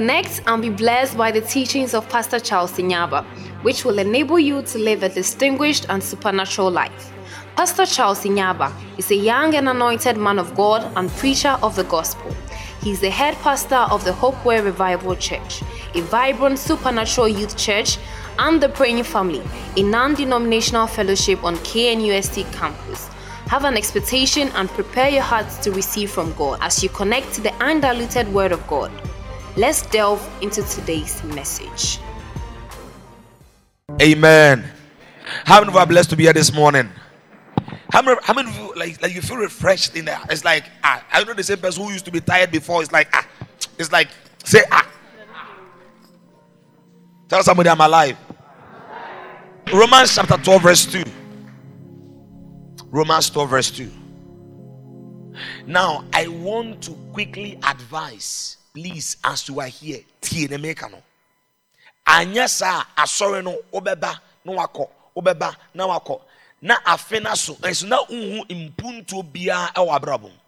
Connect and be blessed by the teachings of Pastor Charles Sinyaba, which will enable you to live a distinguished and supernatural life. Pastor Charles Sinyaba is a young and anointed man of God and preacher of the gospel. He is the head pastor of the Hopeway Revival Church, a vibrant supernatural youth church, and the Praying Family, a non denominational fellowship on KNUST campus. Have an expectation and prepare your hearts to receive from God as you connect to the undiluted Word of God. Let's delve into today's message. Amen. How many of you are blessed to be here this morning? How many, how many of you like, like you feel refreshed in there? It's like ah, I know the same person who used to be tired before. It's like ah, it's like say ah. Tell somebody I'm alive. Romans chapter 12, verse 2. Romans 12, verse 2. Now, I want to quickly advise, please, as you are here, tie ne meka no. Anya saa asɔre no wobɛba na wakɔ, wobɛba na wakɔ. Na afe na so, nso na unhu mpuntuo biara ɛwɔ abrabɔ mu.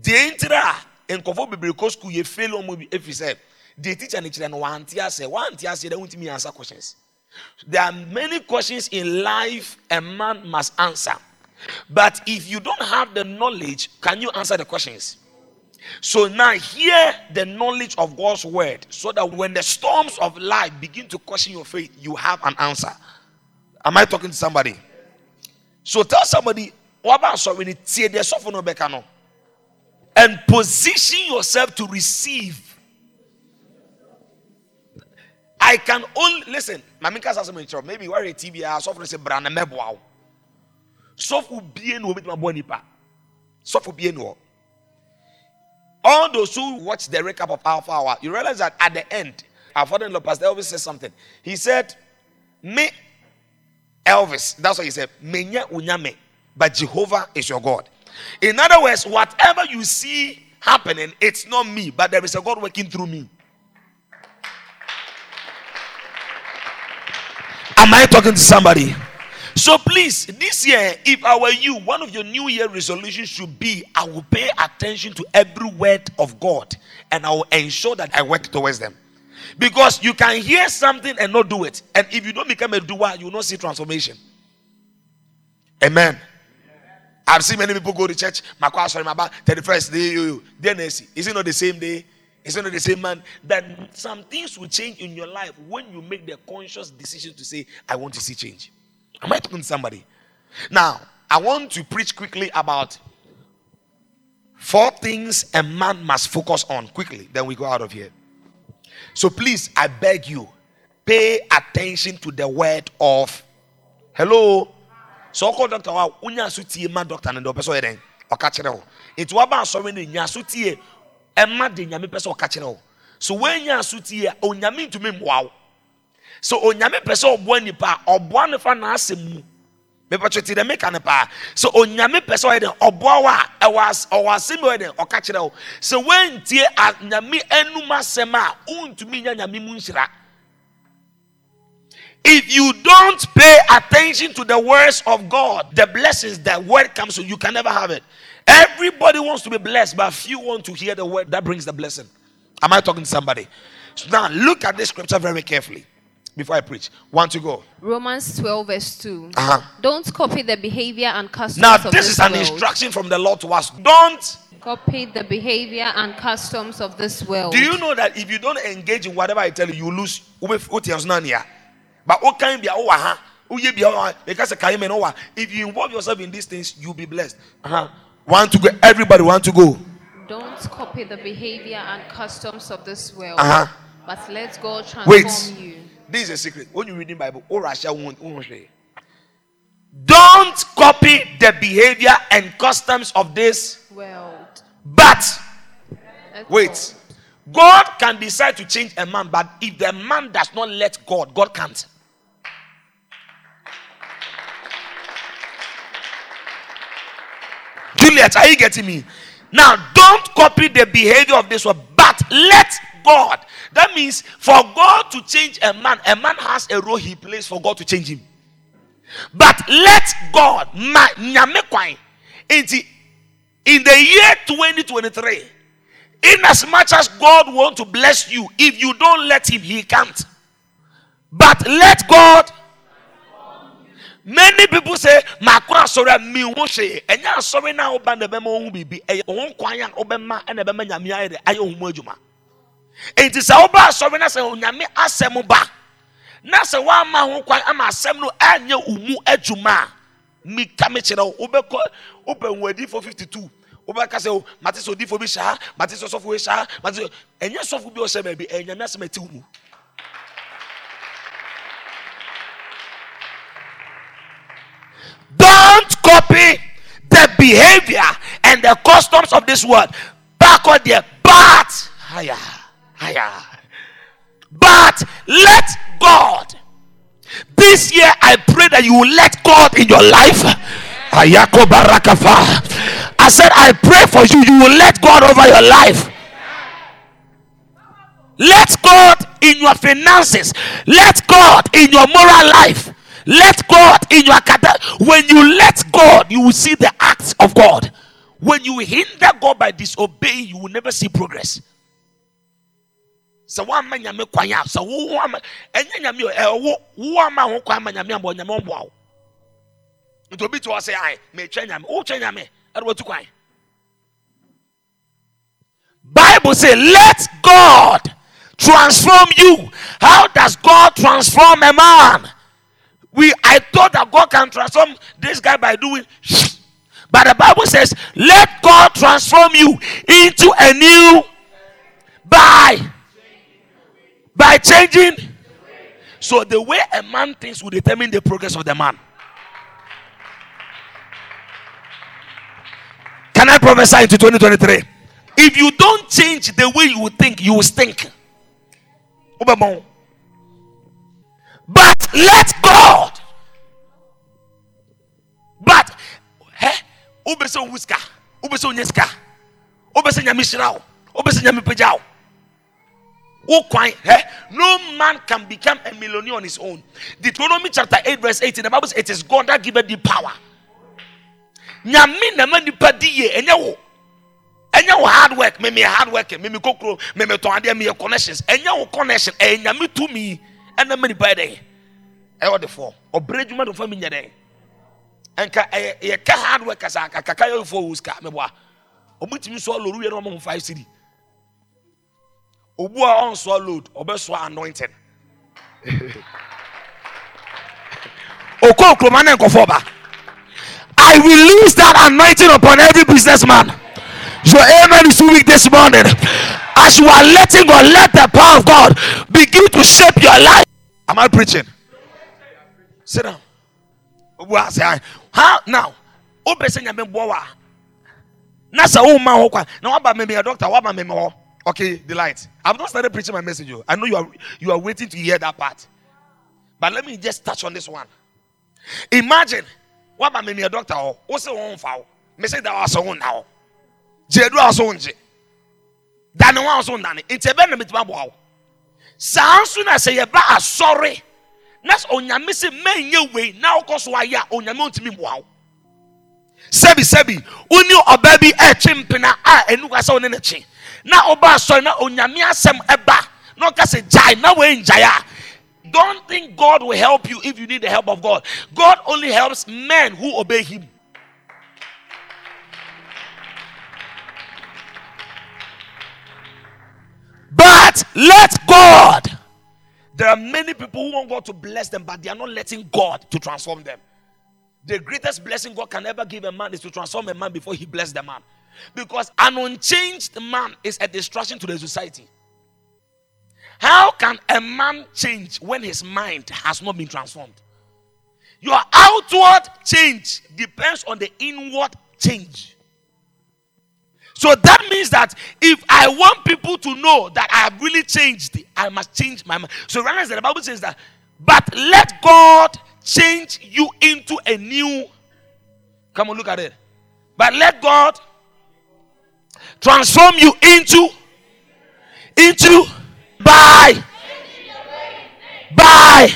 Deɛ ntira a nkɔfo bebree kɔ sukuu yɛ fail ɔmo bi efi sɛ deɛ teacher ne kyerɛ no wante ase, wante ase dɛ wuntumi answer questions. There are many questions in life a man must answer. But if you don't have the knowledge, can you answer the questions? So now hear the knowledge of God's word so that when the storms of life begin to question your faith, you have an answer. Am I talking to somebody? So tell somebody, what about so when it's the suffer no bekano? And position yourself to receive. I can only listen. Mamika says maybe where a ah, TV suffer say brand meboa sɔfo bie na obi tuma bɔ nipa sɔfo bie na all those who watch the recap of Alpha Hour, you realize that at the end, our father-in-law, Pastor Elvis, said something. He said, "Me, Elvis." That's what he said. "Menya unyame, but Jehovah is your God." In other words, whatever you see happening, it's not me, but there is a God working through me. Am I talking to somebody? Please, this year, if I were you, one of your New Year resolutions should be I will pay attention to every word of God and I will ensure that I work towards them. Because you can hear something and not do it. And if you don't become a doer, you will not see transformation. Amen. I've seen many people go to church. My question about 31st day. You, you. Then is it not the same day? Is it not the same man? That some things will change in your life when you make the conscious decision to say, I want to see change. Am I talking to somebody? Now, I want to preach quickly about four things a man must focus on quickly. Then we go out of here. So please, I beg you, pay attention to the word of hello. So called doctor wa unya so ma doctor ne do person yeden oka kire ho. Nti wa ba asori ne nya so tie e ma de nyame person oka kire ho. So when nya so tie onyame ntumi mwa wo so onyame pɛ sɛ ɔboa nipa ɔboa ne fa mu. Mepɛtɔ ti dɛ meka paa. So onyame pɛ sɛ ɔyɛ dɛ ɔboa wa ɛwɔ ɔwɔ asɛm ɔyɛ dɛ ɔka kyerɛ wo. Sɛ wɔntie nyame anum asɛm a wontumi nya mu if you don't pay attention to the words of God, the blessings that word comes to, you can never have it. Everybody wants to be blessed, but few want to hear the word that brings the blessing. Am I talking to somebody? So now look at this scripture very carefully before I preach. Want to go? Romans 12, verse 2. Uh-huh. Don't copy the behavior and customs Now, of this is an world. instruction from the Lord to us. Don't. Copy the behavior and customs of this world. Do you know that if you don't engage in whatever I tell you, you lose? But what kind be because if you involve yourself in these things, you'll be blessed. Uh-huh. Want to go? Everybody want to go? Don't copy the behavior and customs of this world, Uh-huh. but let God transform Wait. you. This is a secret. When you read the Bible, oh Russia won't. Don't copy the behavior and customs of this, World. but wait. God can decide to change a man, but if the man does not let God, God can't. Juliet, are you getting me? Now, don't copy the behavior of this one, but let God. That means for God to change a man, a man has a role he plays for God to change him. But let God, in the year 2023, In as much as God want to bless you, if you don't let Him, He can't. But let God. Many people say, "Makura sorry mi wo hwe." Enya sorry bema nyame ayɛ ayɛ adwuma. Enti sɛ oba sorry na sɛ onyame asɛm ba. Na sɛ wama ho kwan ama asɛm no anya umu adwuma. Mi ka me kyerɛ wo, wobɛkɔ wopɛ nwadi for 52 wobɛka sɛ o mate sɛ odifo bi saa mate sɛ ɔsɔfo bi saa mate ɛnyɛ sɔfo bi ɔhyɛ baabi ɛnyame asɛm ɛti wo mu don't copy the behavior and the customs of this world back on there but higher higher but let god this year i pray that you will let god in your life Ayako I said, I pray for you. You will let God over your life. Let God in your finances. Let God in your moral life. Let God in your academic. When you let God, you will see the acts of God. When you hinder God by disobeying, you will never see progress. Sɛ woama nyame kwan a sɛ wo ama ɛnyɛ nyame ɛwo wo ama ho kwan ma nyame abɔ nyame ɔmboa wo. Nti obi te hɔ sɛ ae metwɛ nyame. Wotwɛ nyame ɛde watu kwan. Bible say let god transform you. How does god transform a man? We i thought that god can transform this guy by doing but the bible says let god transform you into a new by by changing so the way a man thinks will determine the progress of the man Can I prophesy into 2023? If you don't change the way you think, you will stink. But let God. But eh, ubese wuska, ubese nyamipejao. Eh? No man can become a millionaire on his own. Deuteronomy chapter 8, verse 18. The Bible says, It is God that giveth the power. Nyame na ma nipa di yie ɛnyɛ wo. Ɛnyɛ wo hard work. Mɛmɛ hard work mɛmɛ kokoro mɛmɛ tɔn adeɛ mɛyɛ connections. Ɛnyɛ wo connection. Ɛyɛ nyame tumi ɛna ma nipa yɛ dɛ ɛyɛ ɔde fɔ ɔbrɛ adwuma de fɔ mi nyɛ dɛ ɛnka ɛyɛ yɛ ka hard work kasa kaka yɛ fɔ wo sika mɛ bɔ a ɔmo tumi sɔ load yɛ na obu a ɔnsɔ load ɔbɛ sɔ anointing okɔ nkuruma ne ba. I release that anointing upon every businessman. Your amen is too weak this morning. As you are letting God, let the power of God begin to shape your life. Am I preaching? Sit down. How now? Obese nyame boa. Na sa wo ma ho kwa. Na waba me me doctor, waba me me Okay, delight. I've not started preaching my message. I know you are you are waiting to hear that part. But let me just touch on this one. Imagine waba me ne doctor hɔ wo se wɔn mfa wo me se da wasɔ wo nna hɔ gye edu asɔ wo ngye da ne wɔn asɔ wo nna ne nti ebe na me ti ma bɔ awo saa nso na sɛ yɛba asɔre na onyame se mɛnyɛ wei na ɔkɔ so ayɛ a onyame ntumi bɔ awo sɛbi sɛbi woni ɔbaa bi ɛɛkye mpena a ɛnu kasa wɔne ne kye na ɔba asɔre na onyame asɛm ɛba na ɔka sɛ gyae na wɔn ngyae a. Don't think God will help you if you need the help of God. God only helps men who obey Him. But let God. There are many people who want God to bless them, but they are not letting God to transform them. The greatest blessing God can ever give a man is to transform a man before he bless the man. Because an unchanged man is a distraction to the society. How can a man change when his mind has not been transformed? Your outward change depends on the inward change. So that means that if I want people to know that I have really changed, I must change my mind. So realize that the Bible says that, but let God change you into a new. Come on, look at it. But let God transform you into into by by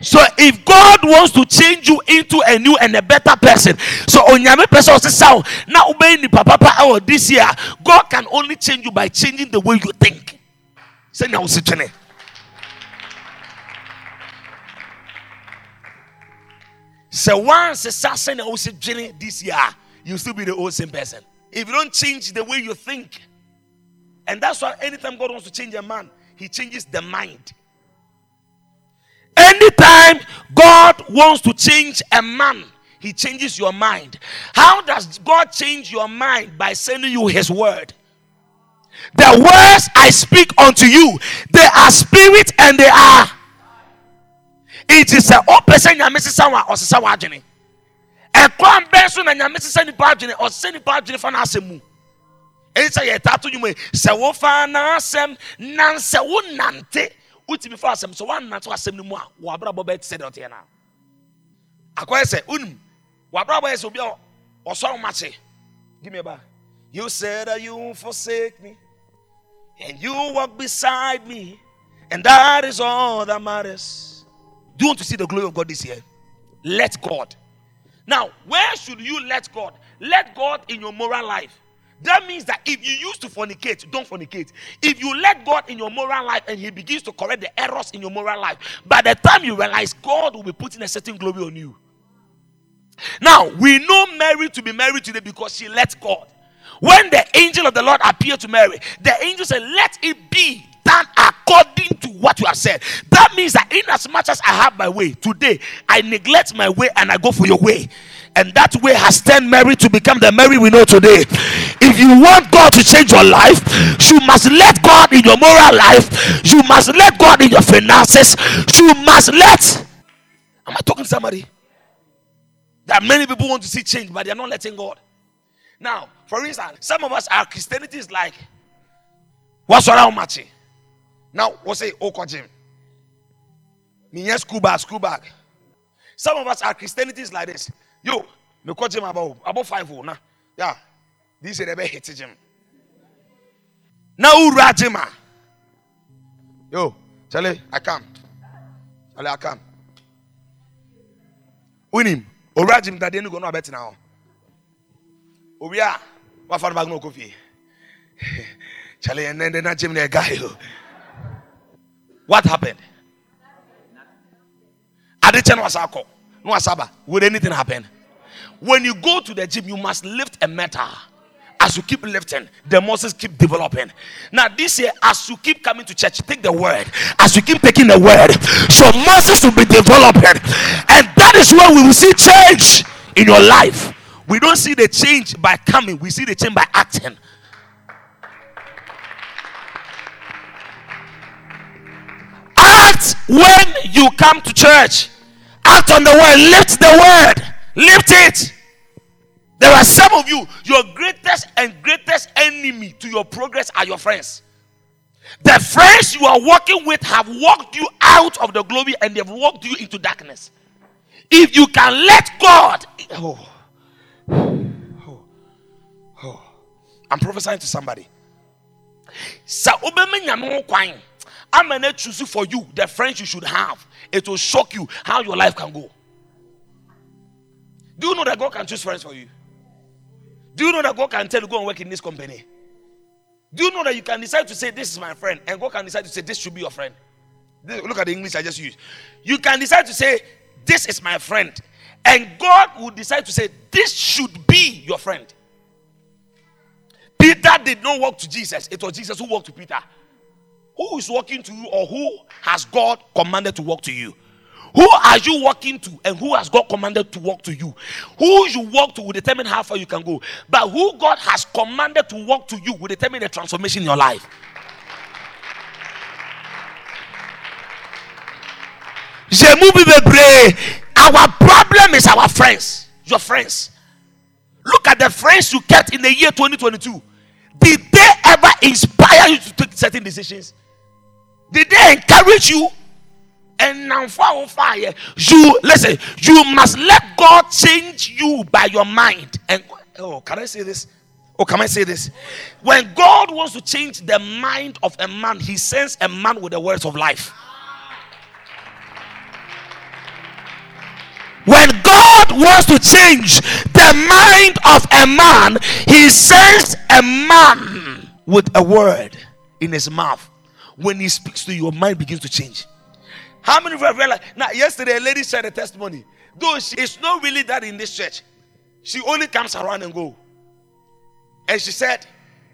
So if God wants to change you into a new and a better person, so onyame person sound now obey ni papa oh this year, God can only change you by changing the way you think. Say now So once a assassin also this year, you still be the old same person. If you don't change the way you think, and that's why anytime God wants to change a man, he changes the mind. Anytime God wants to change a man, he changes your mind. How does God change your mind? By sending you his word. The words I speak unto you, they are spirit and they are. It is a open Ɛkwan bɛn na nyame sesa nipa adwene ɔsesa nipa adwene fa n'asɛm mu. Eyi sɛ yɛ taa to nwuma yi sɛ wofa n'asɛm nan sɛ wonante wotumi fa asɛm. So woannante asɛm no mu a wɔabrabɔ bɛyɛ te sɛ deɛ ɔteɛ no akɔyɛ sɛ wonim wɔabrabɔ yɛ sɛ obi a ɔsɔ wo makye. Give me a bar you said that you won't forsake me and you walk beside me and that is all that matters. Do you want to see the glory of god this year? Let god now where should you let god let god in your moral life that means that if you used to fornicate, don't fornicate. If you let God in your moral life and He begins to correct the errors in your moral life, by the time you realize God will be putting a certain glory on you. Now, we know Mary to be married today because she let God. When the angel of the Lord appeared to Mary, the angel said, Let it be done according to what you have said. That means that in as much as I have my way today, I neglect my way and I go for your way and that way has turned Mary to become the Mary we know today. If you want God to change your life, you must let God in your moral life, you must let God in your finances, you must let. Am I talking to somebody? That many people want to see change, but they're not letting God. Now, for instance, some of us our Christianity is like, what's around matching? Now, what's say, oh, Jim? Me, school bag, school. Some of us are Christianities like this. Yo, me gym about about five oh, o na yeah this is the best hit gym. Na ura gym a yo Charlie I come Charlie I come. Win Winim owura oh, gym dade no go no abɛtena hɔ obi a wafa no bag no fie Charlie ɛnɛ ɛnɛ na gym na yo what happened? Ade kyɛ no wasaba would anything happen? When you go to the gym, you must lift a metal. As you keep lifting, the muscles keep developing. Now, this year, as you keep coming to church, take the word. As you keep taking the word, so muscles will be developing. And that is where we will see change in your life. We don't see the change by coming, we see the change by acting. When you come to church. Act on the word. Lift the word. Lift it. There are some of you, your greatest and greatest enemy to your progress are your friends. The friends you are working with have walked you out of the glory and they've walked you into darkness. If you can let God, oh, oh, oh. I'm prophesying to somebody. I'm gonna choose for you the friends you should have. It will shock you how your life can go. Do you know that God can choose friends for you? Do you know that God can tell you go and work in this company? Do you know that you can decide to say this is my friend and God can decide to say this should be your friend? Look at the English I just used. You can decide to say this is my friend and God will decide to say this should be your friend. Peter did not walk to Jesus, it was Jesus who walked to Peter. Who is walking to you or who has God commanded to walk to you? Who are you walking to and who has God commanded to walk to you? Who you walk to will determine how far you can go. But who God has commanded to walk to you will determine the transformation in your life. Our problem is our friends. Your friends. Look at the friends you kept in the year 2022. Did they ever inspire you to take certain decisions? Did they encourage you? And now for fire, you listen, you must let God change you by your mind. And oh, can I say this? Oh, can I say this? When God wants to change the mind of a man, he sends a man with the words of life. When God wants to change the mind of a man, He sends a man with a word in his mouth. When He speaks to you, your mind begins to change. How many of you have realized? Now, yesterday, a lady shared a testimony. Though she is not really that in this church, she only comes around and go. And she said,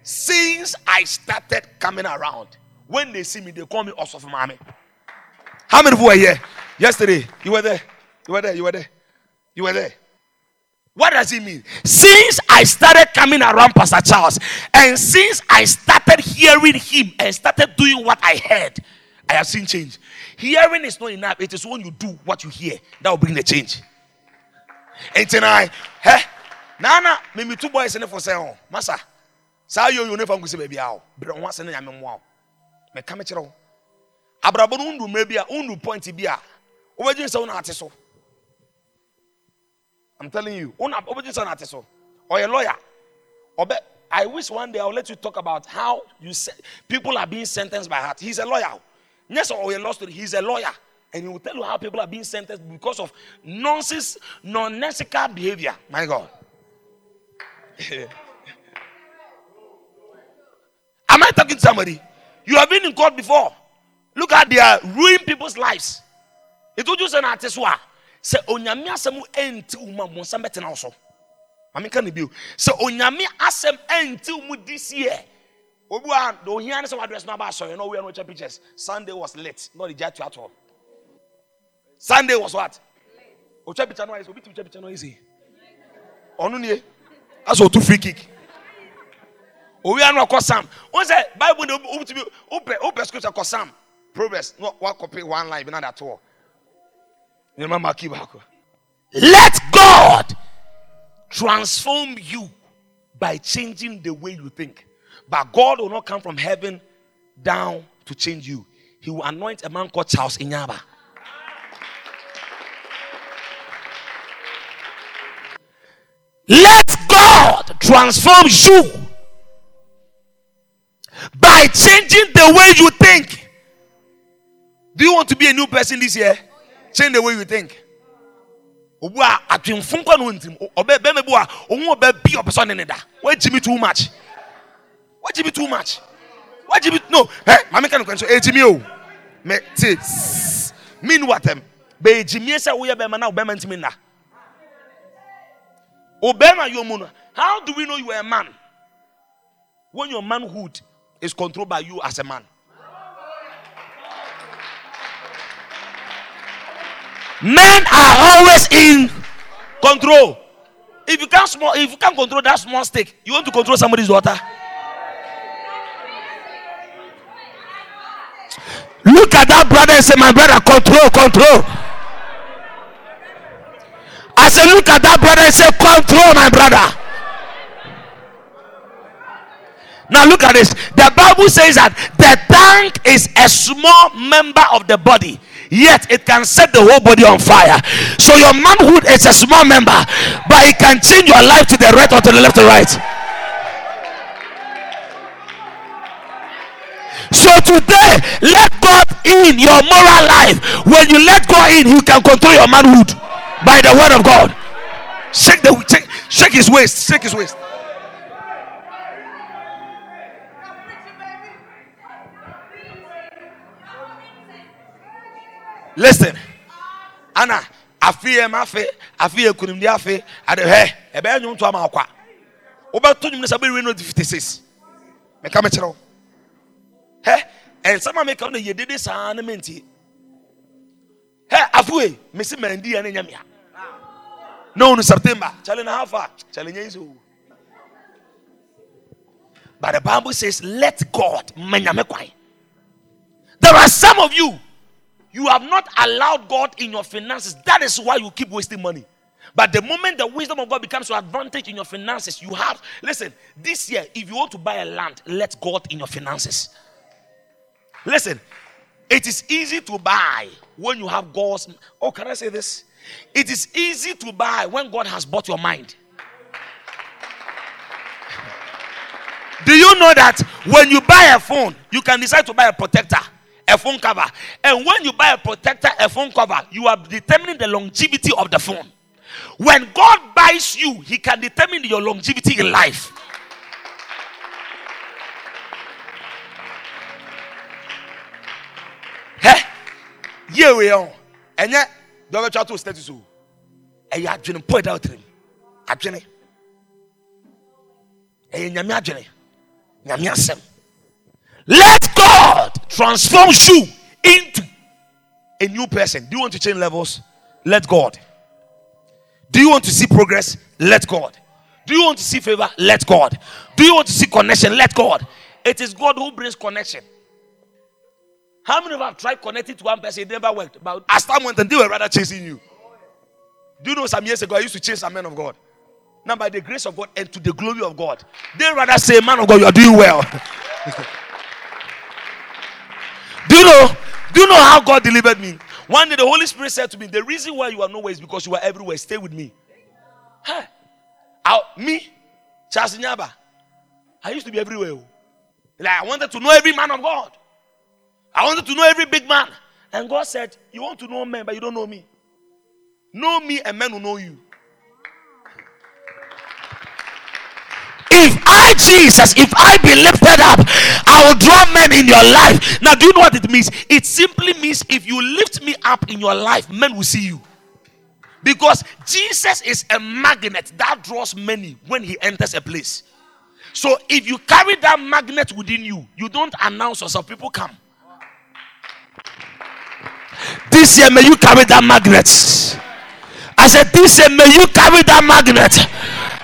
since I started coming around, when they see me, they call me Osof Mami. How many of you were here yesterday? You were there. You were there. You were there. You were there. What does it mean? Since I started coming around Pastor Charles, and since I started hearing him and started doing what I heard, I have seen change. Hearing is not enough. It is when you do what you hear that will bring the change. And tonight, hey, Nana, maybe two boys in the for sale. Massa, say yo yo ne fa ngusi baby ho ase ne nyame mo awo. Me ka me kire wo. Abrabo no ndu me bia, undu point bia. Obegin se wo na ate so. I'm telling you, se. Or a lawyer. I wish one day I'll let you talk about how you say, people are being sentenced by heart. He's a lawyer. Yes, or a law. He's a lawyer. And he will tell you how people are being sentenced because of nonsense, nonsensical behavior. My God. Am I talking to somebody? You have been in court before. Look at they are ruining people's lives. It would just an artist say onyame asɛm ɛnti wo ma mo nsɛm bɛtena wo so. Mame ka ne bio. Sɛ onyame asɛm ɛnti wo mu this year. Obi a the ohia ne sɛ wadress no aba asɔre na owia no wɔkyɛ pictures. Sunday was late not the gya to at all sunday was what? Ɔtwa picture no ayɛ sɛ obi tumi twa picture no ayɛ sɛ ɔno nie. Asɛ ɔtu free kick. Owia no ɔkɔ sam. Wɔn sɛ bible de wopɛ wopɛ scripture kɔ sam. Proverbs no wakɔpe one line bi na keep back let god transform you by changing the way you think. But god will not come from heaven down to change you. He will anoint a man called charles inyaba. Let god transform you by changing the way you think. Do you want to be a new person this year change the way you think. Obu a atwemfo nkwa no ntim. Ɔbɛ bɛrima bi a ɔho ɔbɛ bi ɔpɛ sɛ ne da. Wagyimi too much. Wagyimi too much. Wagyimi no ɛ maame ka no kwan so egyimi o. Mɛ te mi nu watam bɛegyimi sɛ woyɛ bɛrima na ɔbɛrima ntumi nna. Ɔbɛrima yɛ ɔmu no how do we know you are a man? When your manhood is controlled by you as a man Men are always in control. If you can't small, if you can't control that small stick, you want to control somebody's daughter. Look at that brother and say, My brother, control, control. I said, Look at that brother and say, Control, my brother. Now look at this. The Bible says that the tongue is a small member of the body yet it can set the whole body on fire. So your manhood is a small member, but it can change your life to the right or to the left or right. So today, let God in your moral life. When you let God in, He can control your manhood by the word of God. Shake the shake, shake his waist, shake his waist. Listen. Ana afi yɛ ma afe afi yɛ kunimdi afe ade hɛ ɛbɛyɛ nwom to ama akwa. Wobɛto eh, no no fifty six meka me kyerɛ wo hɛ ɛnsɛm a meka wo no yɛ dede saa ne mentie hɛ afoe mesi mandi yɛ ne na onu september. Kyale na hafa nyɛ so but the bible says let god manyame kwan there are some of you you have not allowed God in your finances. That is why you keep wasting money. But the moment the wisdom of God becomes your advantage in your finances, you have, listen, this year, if you want to buy a land, let God in your finances. Listen, it is easy to buy when you have God's. Oh, can I say this? It is easy to buy when God has bought your mind. Do you know that when you buy a phone, you can decide to buy a protector? A phone cover. And when you buy a protector, a phone cover, you are determining the longevity of the phone. When God buys you, He can determine your longevity in life. Hey, yeah, we are. And yet, don't try to status. And you are doing point out to him. Adwene. Ɛyɛ nyame adwene. Nyame asɛm. Let God transform you into a new person. Do you want to change levels? Let God. Do you want to see progress? Let God. Do you want to see favor? Let God. Do you want to see connection? Let God. It is God who brings connection. How many of you have tried connecting to one person? It never worked. But as time went on, they were rather chasing you. Do you know some years ago I used to chase a man of God? Now, by the grace of God and to the glory of God, they rather say, Man of God, you are doing well. do you know? Do you know how God delivered me? One day the Holy Spirit said to me, The reason why you are nowhere is because you are everywhere. Stay with me. Huh. me, Charles Nyaba, I used to be everywhere. Oh. Like I wanted to know every man of God. I wanted to know every big man. And God said, You want to know men, but you don't know me. Know me, and men will know you. If I, Jesus, if I be lifted up, I will draw men in your life. Now, do you know what it means? It simply means if you lift me up in your life, men will see you. Because Jesus is a magnet that draws many when he enters a place. So if you carry that magnet within you, you don't announce yourself, people come. This year, may you carry that magnet. I said, This year, may you carry that magnet.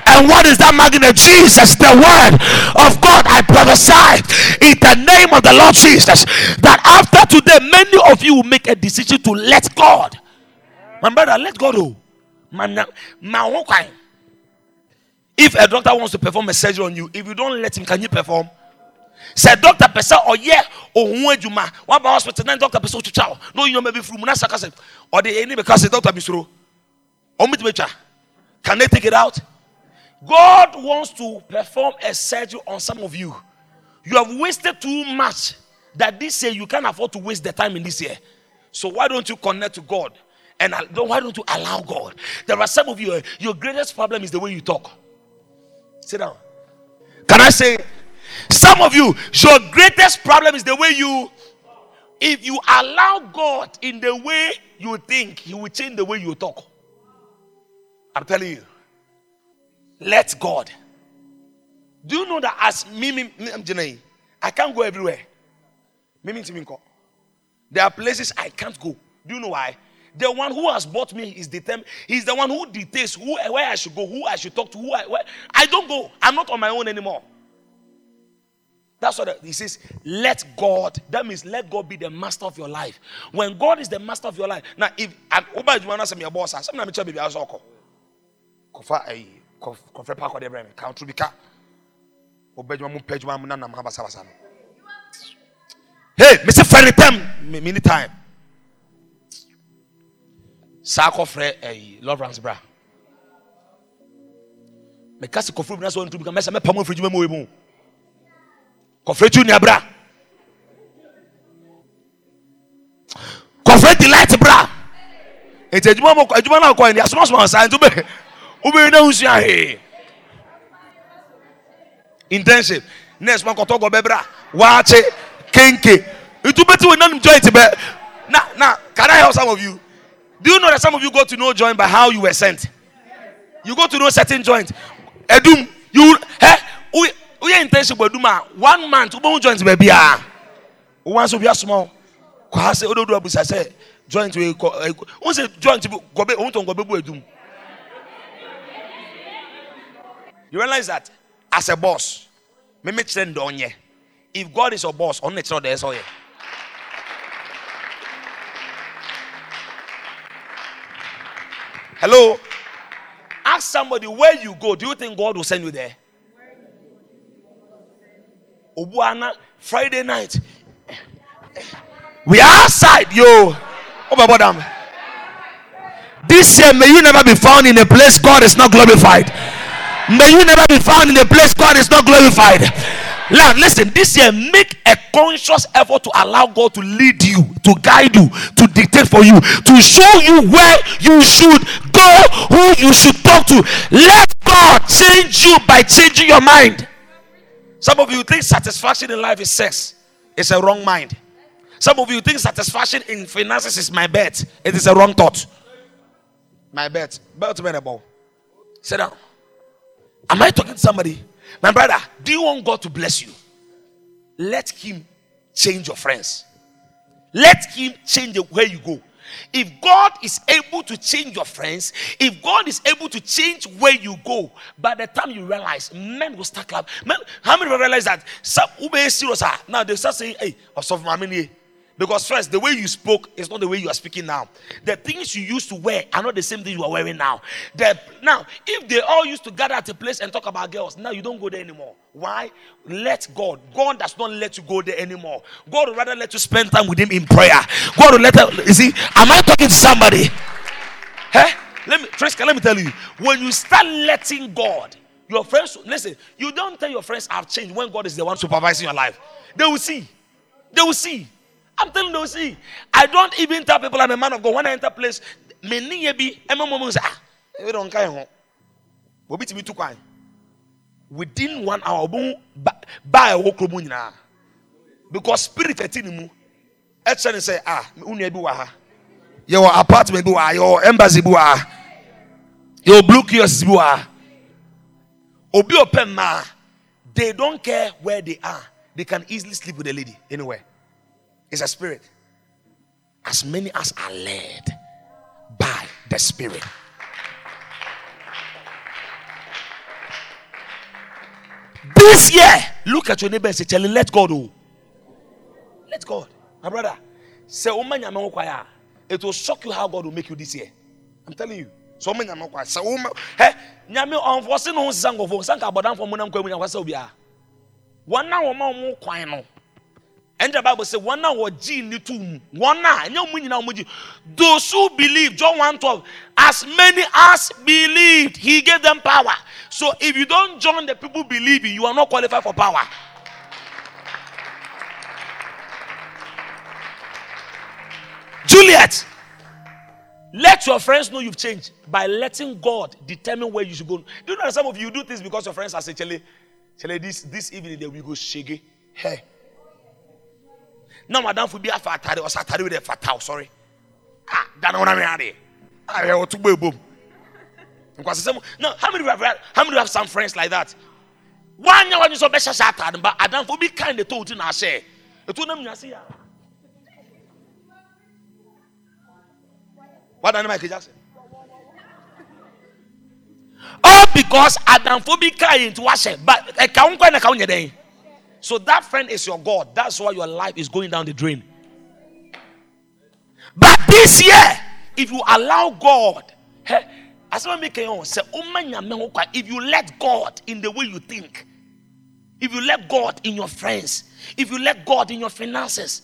And what is that magnet? Jesus, the word of God. I prophesy in the name of the Lord Jesus that after today, many of you will make a decision to let God. My brother, let God oh. go. If a doctor wants to perform a surgery on you, if you don't let him, can you perform? Say doctor pesa or yeah or adwuma one by hospital then doctor pesa to chow no you know maybe from na saka or the any because the doctor bisuro omit can they take it out God wants to perform a surgery on some of you. You have wasted too much that this year you can't afford to waste the time in this year. So why don't you connect to God? And why don't you allow God? There are some of you, eh, your greatest problem is the way you talk. Sit down. Can I say, some of you, your greatest problem is the way you, if you allow God in the way you think, He will change the way you talk. I'm telling you. Let God. Do you know that as me, me, me I can't go everywhere. Me, There are places I can't go. Do you know why? The one who has bought me is determined. He's the one who dictates who, where I should go, who I should talk to, who I. Where. I don't go. I'm not on my own anymore. That's what he says. Let God. That means let God be the master of your life. When God is the master of your life. Now, if say your boss, kɔfrɛ pa akɔdeɛ brɛ me ka wotoro bi ka wobɛ adwuma mu pɛ adwuma mu na nam ha basabasa no hey mese fɛ ne tam mini time. Saa kɔfrɛ ɛyi lawrence bra meka se kɔfrɛ bi na sɛ ɔntu bi ka mɛsɛ mɛpa mu afiri adwuma mu wɔ mu kɔfrɛ nua bra kɔfrɛ delight bra nti adwuma mu adwuma no akɔ ni asomasoma saa nti wobɛ wobɛyi na wosua hee internship nurse ma kɔtɔ gɔ bɛbrɛ waakye kenke. Nti wobɛti wɔ nanim joint bɛ na na can I help some of you? Do you know that some of you go to know joint by how you were sent? You go to know certain joint. Edum you eh? Woyɛ internship wɔ edum one month wobɛhu joint baabi a wɔn nso bi asoma kɔ ha sɛ ododo abusa joint wei kɔ ɛ sɛ joint bi gɔbɛ wɔn tɔn gɔbɛ bu edum. You realize that as a boss, me make donye. If God is your boss, on the there so Hello? Ask somebody where you go. Do you think God will send you there? Obuana, Friday night. We are outside, yo. Oh, my This year, may you never be found in a place God is not glorified. May you never be found in a place God is not glorified. Now, listen, this year, make a conscious effort to allow God to lead you, to guide you, to dictate for you, to show you where you should go, who you should talk to. Let God change you by changing your mind. Some of you think satisfaction in life is sex, it's a wrong mind. Some of you think satisfaction in finances is my bet, it is a wrong thought. My bet. Bet me Sit down. Am I talking to somebody? My brother, do you want God to bless you? Let Him change your friends. Let Him change way you go. If God is able to change your friends, if God is able to change where you go, by the time you realize, men will start clapping. Men, how many realize that? Some who serious ah, now they start saying, "Hey, my money." Because first, the way you spoke is not the way you are speaking now. The things you used to wear are not the same things you are wearing now. The, now, if they all used to gather at a place and talk about girls, now you don't go there anymore. Why? Let God. God does not let you go there anymore. God would rather let you spend time with Him in prayer. God will let you see. Am I talking to somebody? Hey, let me, Triska, let me tell you. When you start letting God, your friends, listen, you don't tell your friends I've changed when God is the one supervising your life. They will see. They will see. I'm telling you, see, I don't even tell people I'm a man of God. When I enter place, many be a mom say, ah, we don't care. We'll be to me too quiet. Within one hour, buy a walk now. Because spirit at mu, actually say, ah, unya bi waha. Your apartment waha, your embassy waha. Your blue kiosk waha. Obi open ma, they don't care where they are. They can easily sleep with a lady anywhere. It's a spirit. As many as are led by the spirit. This year, look at your neighbor and say, him, let God do. Let God. My brother, say, it will shock you how God will make you this year. I'm telling you. So many are not So, hey, nyame ɔnfɔsi no nkɔfo sanka abɔdanfo mu nam kwan mu nyakwa sɛ obiara wɔn na wɔn and the Bible says, one hour gene to one those who believe, John 1 12, as many as believed, he gave them power. So if you don't join the people believing, you are not qualified for power. Juliet, let your friends know you've changed by letting God determine where you should go. Do you know some of you do this because your friends are saying, Chele, Chele, this, this evening they will go shaggy. Hey na madamfo bi afa atare ɔsɛ atare bi dɛ fataw sorry. Ah dana wɔn amia de ah yɛ wɔto bɔ ebom. Nkwasi sɛm no how many have how many have some friends like that? Wanya wanya sɛ ɔbɛhyɛ hyɛ atare ba adamfo bi kan de to ti na ahyɛ. Etu nam nyase ya. Wadan ne michael jackson. All because adamfo bi kan yi nti wahyɛ but ɛka ho nkwa na ɛka ho nyɛ dɛn. So that friend is your God. That's why your life is going down the drain. But this year, if you allow God, if you let God in the way you think, if you let God in your friends, if you let God in your finances,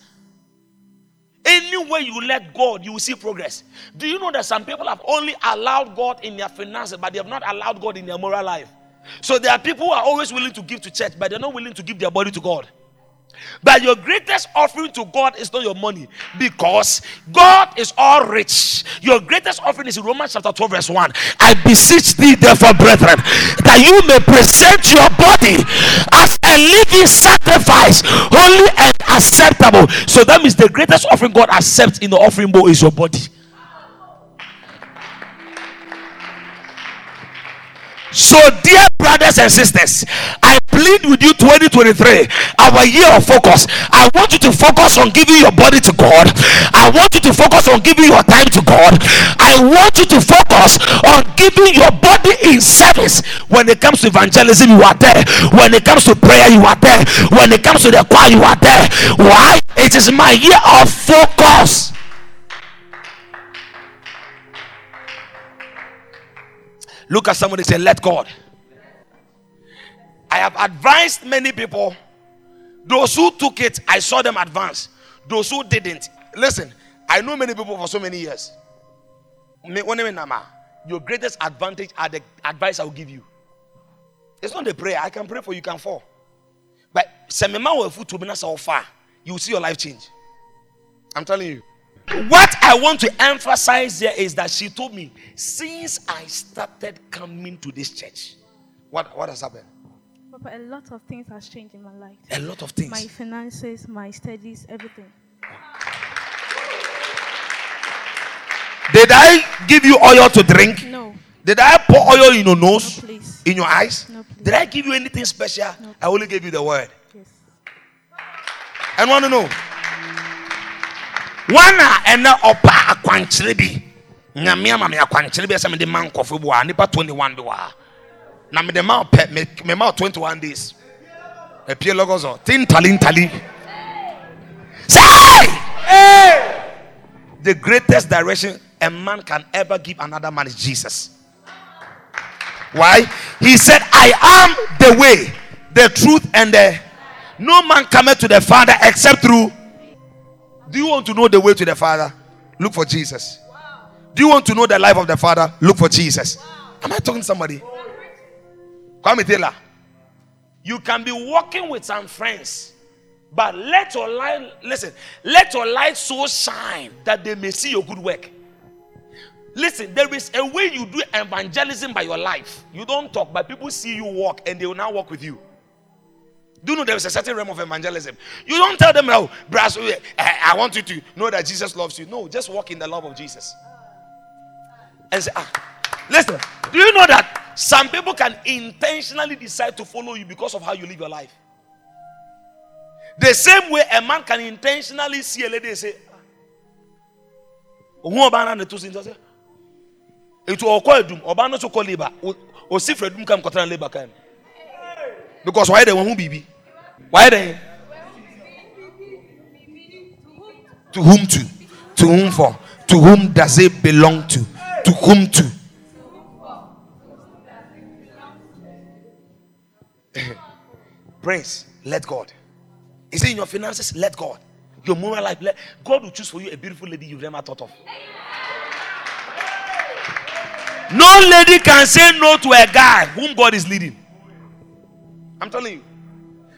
anywhere you let God, you will see progress. Do you know that some people have only allowed God in their finances, but they have not allowed God in their moral life? So there are people who are always willing to give to church, but they're not willing to give their body to God. But your greatest offering to God is not your money because God is all rich. Your greatest offering is in Romans chapter 12, verse 1. I beseech thee, therefore, brethren, that you may present your body as a living sacrifice, holy and acceptable. So that means the greatest offering God accepts in the offering bowl is your body. So, dear brothers and sisters, I plead with you 2023, our year of focus. I want you to focus on giving your body to God. I want you to focus on giving your time to God. I want you to focus on giving your body in service. When it comes to evangelism, you are there. When it comes to prayer, you are there. When it comes to the choir, you are there. Why? It is my year of focus. Look at somebody say, Let God. I have advised many people. Those who took it, I saw them advance. Those who didn't, listen, I know many people for so many years. Your greatest advantage are the advice I will give you. It's not the prayer. I can pray for you, can fall. But oh, far. You will see your life change. I'm telling you. What I want to emphasize here is that she told me since I started coming to this church, what, what has happened? Papa, a lot of things has changed in my life. A lot of things. My finances, my studies, everything. Did I give you oil to drink? No. Did I pour oil in your nose? No, please. In your eyes? No, please. Did I give you anything special? No. I only gave you the word. Yes. I want to know. One and opa akwankyere bi. Nyame ama me akwankyere bi sɛ mede ma nkɔfo bi wɔ ha, nipa 21 bi wɔ ha. Na mede ma wo pɛ me ma 21 days. Apie logos o. Tin tali tali. Say! Hey! The greatest direction a man can ever give another man is Jesus. Why? He said, I am the way, the truth, and the no man cometh to the Father except through. Do you want to know the way to the Father? Look for Jesus. Do you want to know the life of the Father? Look for Jesus. Am I talking to somebody? Kwame Taylor. You can be walking with some friends, but let your light listen. Let your light so shine that they may see your good work. Listen, there is a way you do evangelism by your life. You don't talk, but people see you walk and they will now walk with you. Do you know there is a certain realm of evangelism? You don't tell them, oh, brass, I, I want you to know that Jesus loves you. No, just walk in the love of Jesus. And say, ah, listen, do you know that some people can intentionally decide to follow you because of how you live your life? The same way a man can intentionally see a lady and say, ohun ọba náà to sin sẹ etu ọkọ ẹdum ọba náà kọ labour osi fẹ dum kam kọtara labour kan because wàá yẹ dẹ bìbí yẹ dẹ to whom to to whom for to whom does it belong to to whom to. Praise, let God. Is it in your finances? Let God. Your moral life, let God will choose for you a beautiful lady you've never thought of. No lady can say no to a guy whom God is leading. I'm telling you.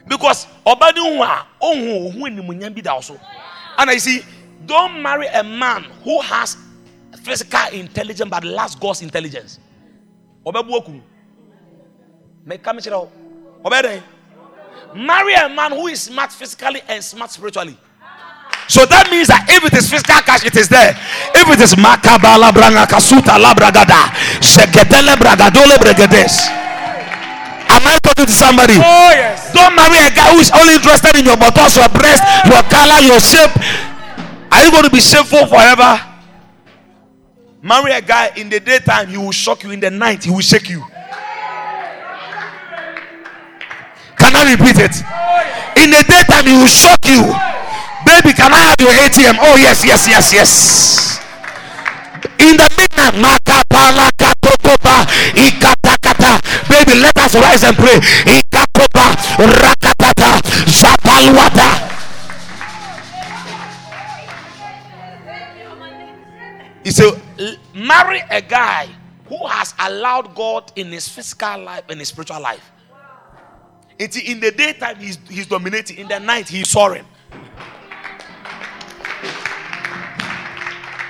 Because obadi unwa ohun ohun animunyam bi da also. And I see, don't marry a man who has physical intelligence but lacks God's intelligence. Obebu oku. Me come chira. Obede. Marry a man who is smart physically and smart spiritually. So that means that if it is physical cash, it is there. If it is makabala branga kasuta labragada, sheketele bragadole bregedes. I talking to somebody? Oh, yes. Don't marry a guy who is only interested in your buttocks, your breast, your color, your shape. Are you going to be shameful forever? Marry a guy in the daytime, he will shock you. In the night, he will shake you. Can I repeat it? Oh, in the daytime, he will shock you. Oh, Baby, can I have your ATM? Oh, yes, yes, yes, yes. In the midnight, makapala katotoba, ikatakata. Baby, let us rise and pray. Rakatata, zapalwata. He said, marry a guy who has allowed God in his physical life and his spiritual life. It's in the daytime he's, he's dominating, in the night he's soaring.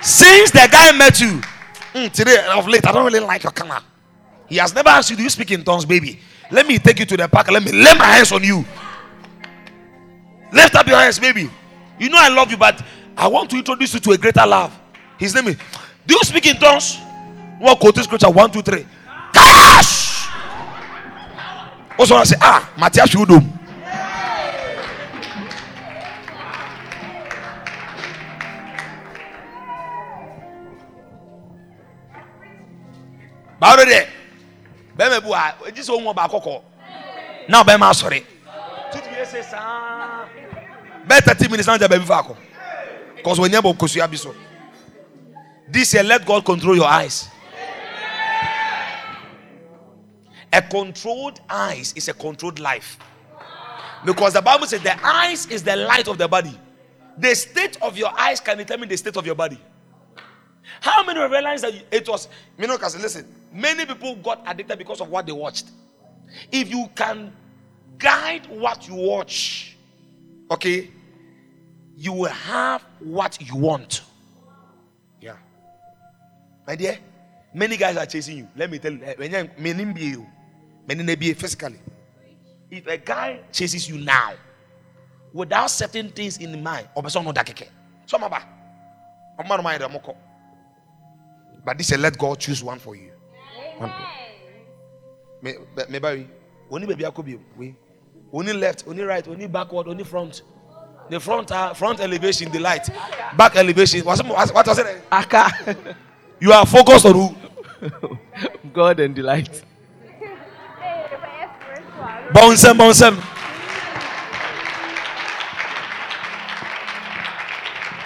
Since the guy met you, mm, today of late, I don't really like your color. He has never asked you, Do you speak in tongues, baby? Let me take you to the park. Let me lay my hands on you. Lift up your hands, baby. You know I love you, but I want to introduce you to a greater love. His name is. Do you speak in tongues? What quote scripture? One, two, three. Cash. Also, I say, ah, Matthias Udum. Shudum. báwo de bẹẹma bu a egyi sẹ ohun ọba akọkọ náà bẹẹma asọrẹ títí yẹ sẹ sáá bẹẹ thirty minutes náà jẹ bẹẹbi faako cause wọn nyẹ bọ kosua bi so this year let God control your eyes. A controlled eyes is a controlled life. Because the Bible says the eyes is the light of the body. The state of your eyes can determine the state of your body. How many realize that it was? Know, listen, many people got addicted because of what they watched. If you can guide what you watch, okay, you will have what you want. Yeah. My dear, many guys are chasing you. Let me tell you, eh, when many be you, many be physically. If a guy chases you now without certain things in mind, no dakeke. Some of But this is let God choose one for you. Maybe only baby Akobi. We only left, only right, only backward, only front. The front uh, front elevation, the light. Back elevation. What, was it? Aka. You are focused on who? God and the light. Bounce him, bounce him.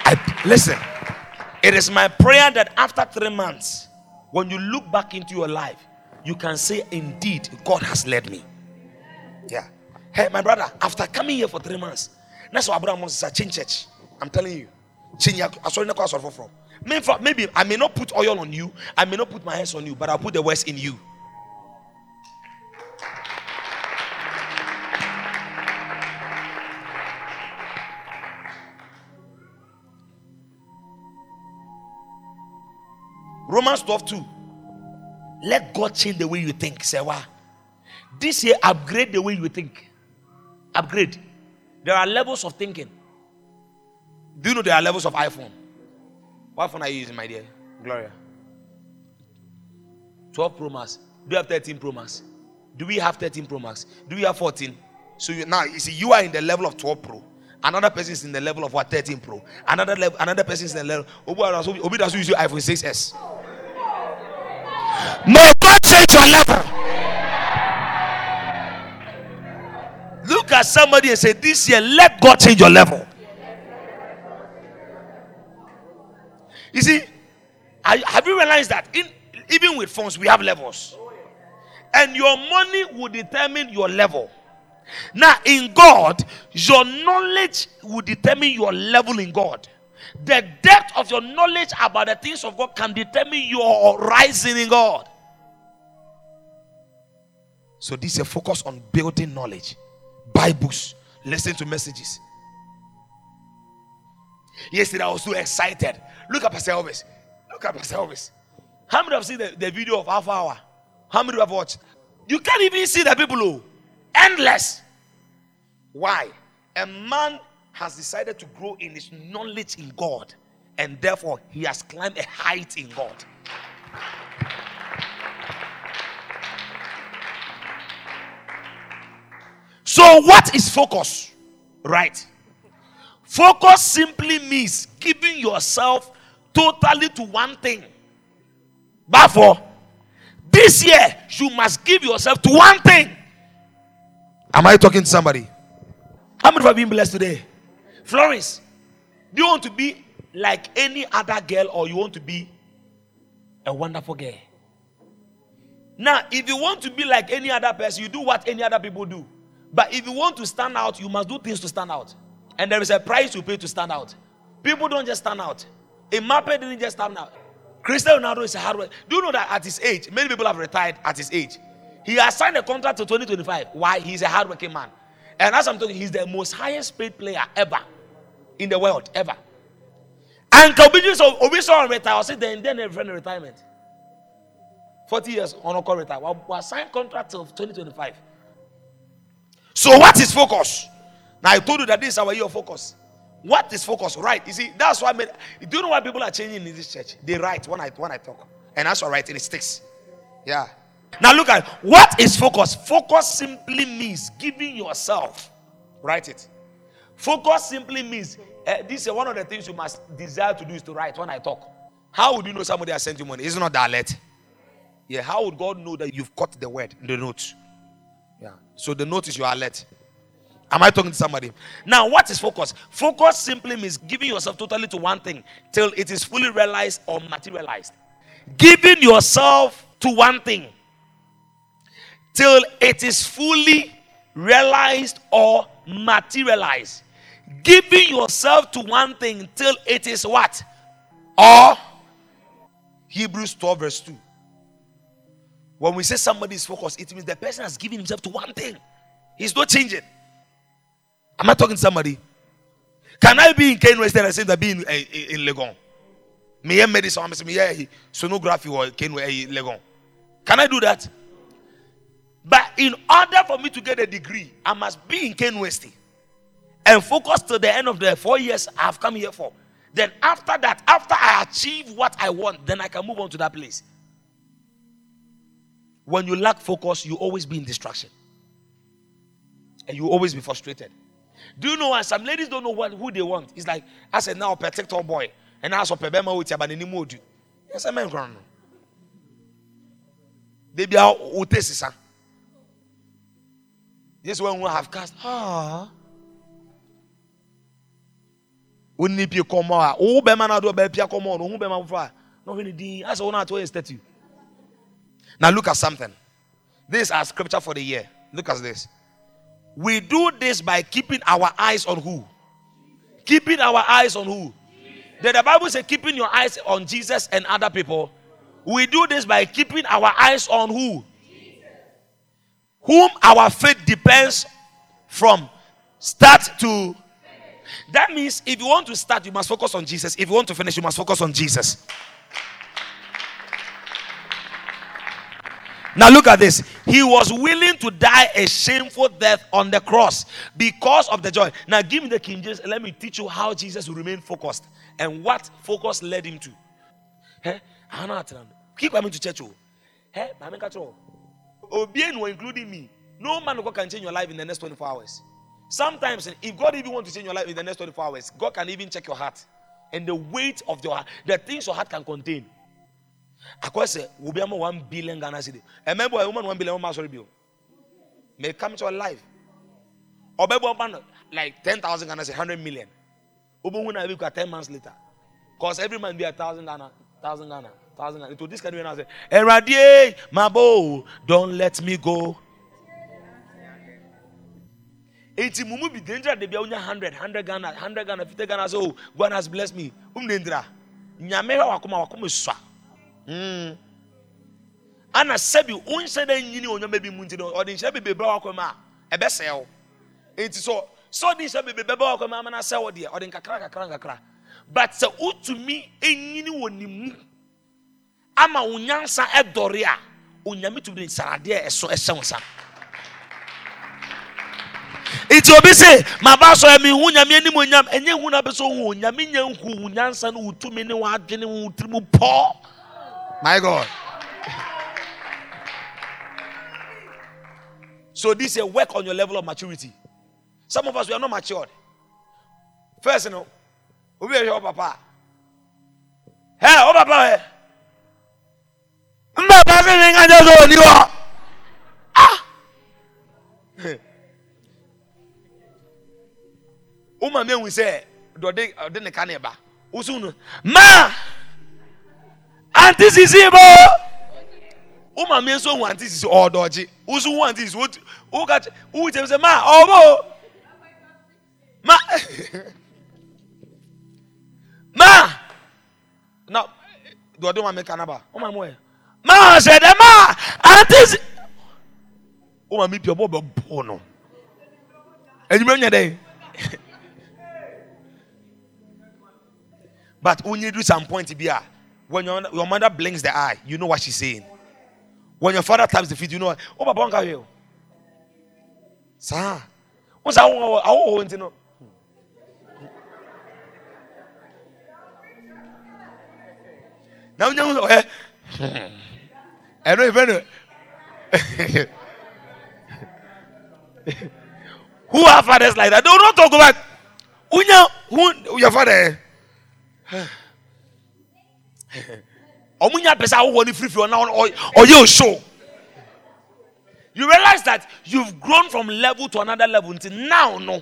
I, listen, it is my prayer that after three months, when you look back into your life, you can say, Indeed, God has led me. Yeah. Hey, my brother, after coming here for three months, that's why Abraham wants to change church. I'm telling you. Change I saw from. Maybe I may not put oil on you, I may not put my hands on you, but I'll put the words in you. Romans 12 2. Let God change the way you think. Say, wow. This year, upgrade the way you think. Upgrade. There are levels of thinking. Do you know there are levels of iPhone? What phone are you using, my dear? Gloria. 12 Pro Max. Do you have 13 Pro Max? Do we have 13 Pro Max? Do we have 14? So you, now you see, you are in the level of 12 Pro. Another person is in the level of what 13 Pro. Another level, another person is in the level. Obi does use your iPhone 6s. No, God change your level. Look at somebody and say, This year, let God change your level. You see, have you realized that in even with phones, we have levels, and your money will determine your level. Now, in God, your knowledge will determine your level in God. The depth of your knowledge about the things of God can determine your rising in God. So, this is a focus on building knowledge. Books, listen to messages. Yesterday, I was so excited. Look at Pastor Elvis. Look at Pastor Elvis. How many have seen the, the video of half hour? How many have watched? You can't even see the people who endless. Why? A man has decided to grow in his knowledge in God, and therefore he has climbed a height in God. So, what is focus? Right. Focus simply means giving yourself totally to one thing. Therefore, this year you must give yourself to one thing. Am I talking to somebody? How many of you have been blessed today? Florence, do you want to be like any other girl or you want to be a wonderful girl? Now, if you want to be like any other person, you do what any other people do. But if you want to stand out, you must do things to stand out. And there is a price you pay to stand out. People don't just stand out. A Mbappe didn't just stand out. Cristiano Ronaldo is a hard worker. Do you know that at his age, many people have retired at his age. He has signed a contract to 2025. Why? He's a hardworking man. And as I'm talking, he's the most highest paid player ever in the world, ever. And Kabiji so Obi saw retire. I said then then friend retirement. 40 years on a retire. We signed contract of 2025. So what is focus? Now I told you that this is our year of focus. What is focus? Right. You see, that's why do you know why people are changing in this church? They write when I when I talk. And that's right, writing it sticks. Yeah. Now look at what is focus? Focus simply means giving yourself. Write it. Focus simply means uh, this is one of the things you must desire to do is to write when I talk. How would you know somebody has sent you money? It's not alert. Yeah, how would God know that you've caught the word in the note? Yeah. So the note is your alert. Am I talking to somebody? Now, what is focus? Focus simply means giving yourself totally to one thing till it is fully realized or materialized. Giving yourself to one thing till it is fully realized or materialized. Giving yourself to one thing till it is what? Or Hebrews 12, verse 2. When we say somebody is focused, it means the person has given himself to one thing. He's not changing. Am I talking to somebody? Can I be in Kano instead of saying that be in, in, in Legon? Me yeah medicine, I'm saying sonography or Kano eh, Legon. Can I do that? But in order for me to get a degree, I must be in Kano West and focus to the end of the four years I've come here for. Then after that, after I achieve what I want, then I can move on to that place. When you lack focus, you always be in distraction. And you always be frustrated. Do you know why some ladies don't know what who they want? It's like I said now protector boy. And I saw Pebema with Yabanini Modu. Yes, I mean, they be out This one will have cast. Ah. Wonni pie kɔmɔ a wo bɛrima no ade ɔbɛpia kɔmɔ no wo bɛrima foforɔ a na ɔhwɛ ne din asɛ wo no ato yɛ statue. Now look at something. This is our scripture for the year. Look at this. We do this by keeping our eyes on who? Keeping our eyes on who? Did the bible say keeping your eyes on jesus and other people. We do this by keeping our eyes on who whom our faith depends from start to that means if you want to start, you must focus on Jesus. If you want to finish, you must focus on Jesus. Now look at this. He was willing to die a shameful death on the cross because of the joy. Now give me the King James. Let me teach you how Jesus remained focused and what focus led him to. Hey, keep coming to church. Oh. Hey, including me. No man can change your life in the next 24 hours. Sometimes, if God even wants to change your life in the next 24 hours, God can even check your heart and the weight of your heart, the things your heart can contain. Of course, will be one billion Ghana cedi. A member a woman one billion one sorry bill may come to your life. Or maybe one like ten thousand Ghana cedi, hundred million. Ubu when I be ten months later, cause every man be a thousand Ghana, thousand Ghana, thousand. To this kind of say, Eradie, my bow, don't let me go. eti mumu bi dendra de bia onya 100 100 Ghana 100 Ghana 50 Ghana. So God has blessed me. Um dendra nyame hwa wakoma wakoma sua mm ana sebi unhyɛ da nyini onyama bi mu nti no ɔde nhyɛ bebrebe wakoma wo eti so so ɔde nhyɛ bebrebe wakoma ama na sɛ wo deɛ ɔde nkakra nkakra nkakra but sɛ wotumi enyini wɔ ne mu ama wo nyansa ɛdɔre a onyame tumi de saradeɛ ɛso ɛhyɛ wo nsa. Nti obi se maba sọ ya mehu nyame anim onyam. Ɛnyɛ hu na bɛ sɛ hu nyame nya nhu nyansa no wo tumi ne wadwene wo tirim pɔ. My god. So this is a work on your level of maturity. Some of us we are not matured. First no obi yɛ hwɛ ɔ papa. Ɛ ɔ papa ɛ mba ne nka nyɛ sɛ ɔni hɔ ah! Woma me ahu sɛ dɔde ɔde ne ka ne ba. Woso no ma! Anti sisi bo woma me nso hu anti sisi ɔdɔgye woso hu anti sisi woka wokyɛm sɛ ma ɔbo ma! Ma! Na dɔde ma me ka na ba? Woma mo yɛ ma ɔsɛ dɛ ma anti sisi woma me pia ɔbɔ bɛ bɔ no enyimɛ nyɛ dɛ. But when you do some point be when your, mother blinks the eye, you know what she's saying. When your father taps the feet, you know oh papa nka yo. Sir. What's that? I want to know. Now you know eh. I don't even know. Who are fathers like that? Don't talk about who your father. Ɔmo nya pɛ sɛ awowɔ no firifiri ɔna ɔyɛ show you realize that you've grown from level to another level until now no.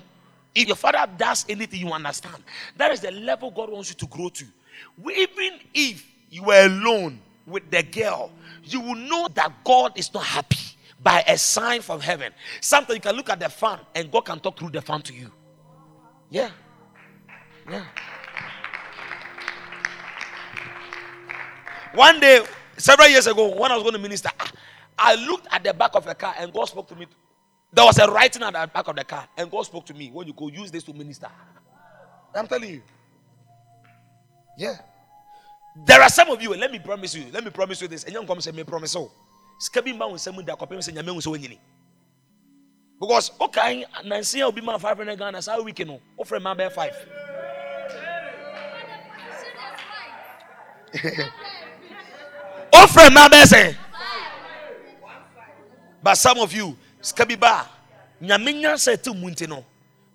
If your father does anything you understand. That is the level god wants you to grow to. Even if you were alone with the girl you will know that god is not happy by a sign from heaven sometimes you can look at the fan and god can talk through the fan to you yeah yeah One day, several years ago, when I was going to minister, I looked at the back of a car and God spoke to me There was a writing at the back of the car, and God spoke to me when you could use this to minister. I'm telling you. Yeah. There are some of you, let me promise you, let me promise you this. And you come say me promise so. Skabi ma won da kopem se nyame so nyini. Because okay, Nancy will be my 500 Ghana, how we can offer my bear 5. Offer my bear But some of you, Skabi ba, nyame nyansa te mu nti no,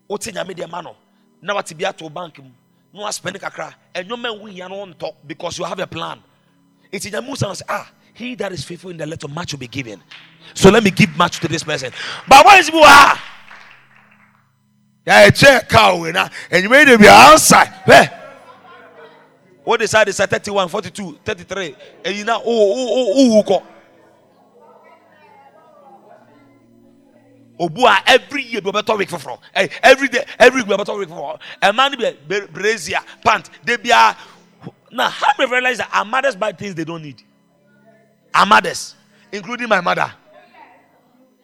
wote nyame de ma no, na wate bi ato bank mu, no aspend kakra, enyoma wu hia no ntɔ because you have a plan. It's in your Musa ah, he that is faithful in the little much will be given. So let me give much to this person. But what is? Yeah, check cow and you made it be outside. What they said is 31, 42, 33. And you know, oh, oh, oh, oh, oh. Obua every year we better week for every day every week we better week for a man be brazier pant. They be now how many realize that our mothers buy things they don't need? Our mothers including my mother.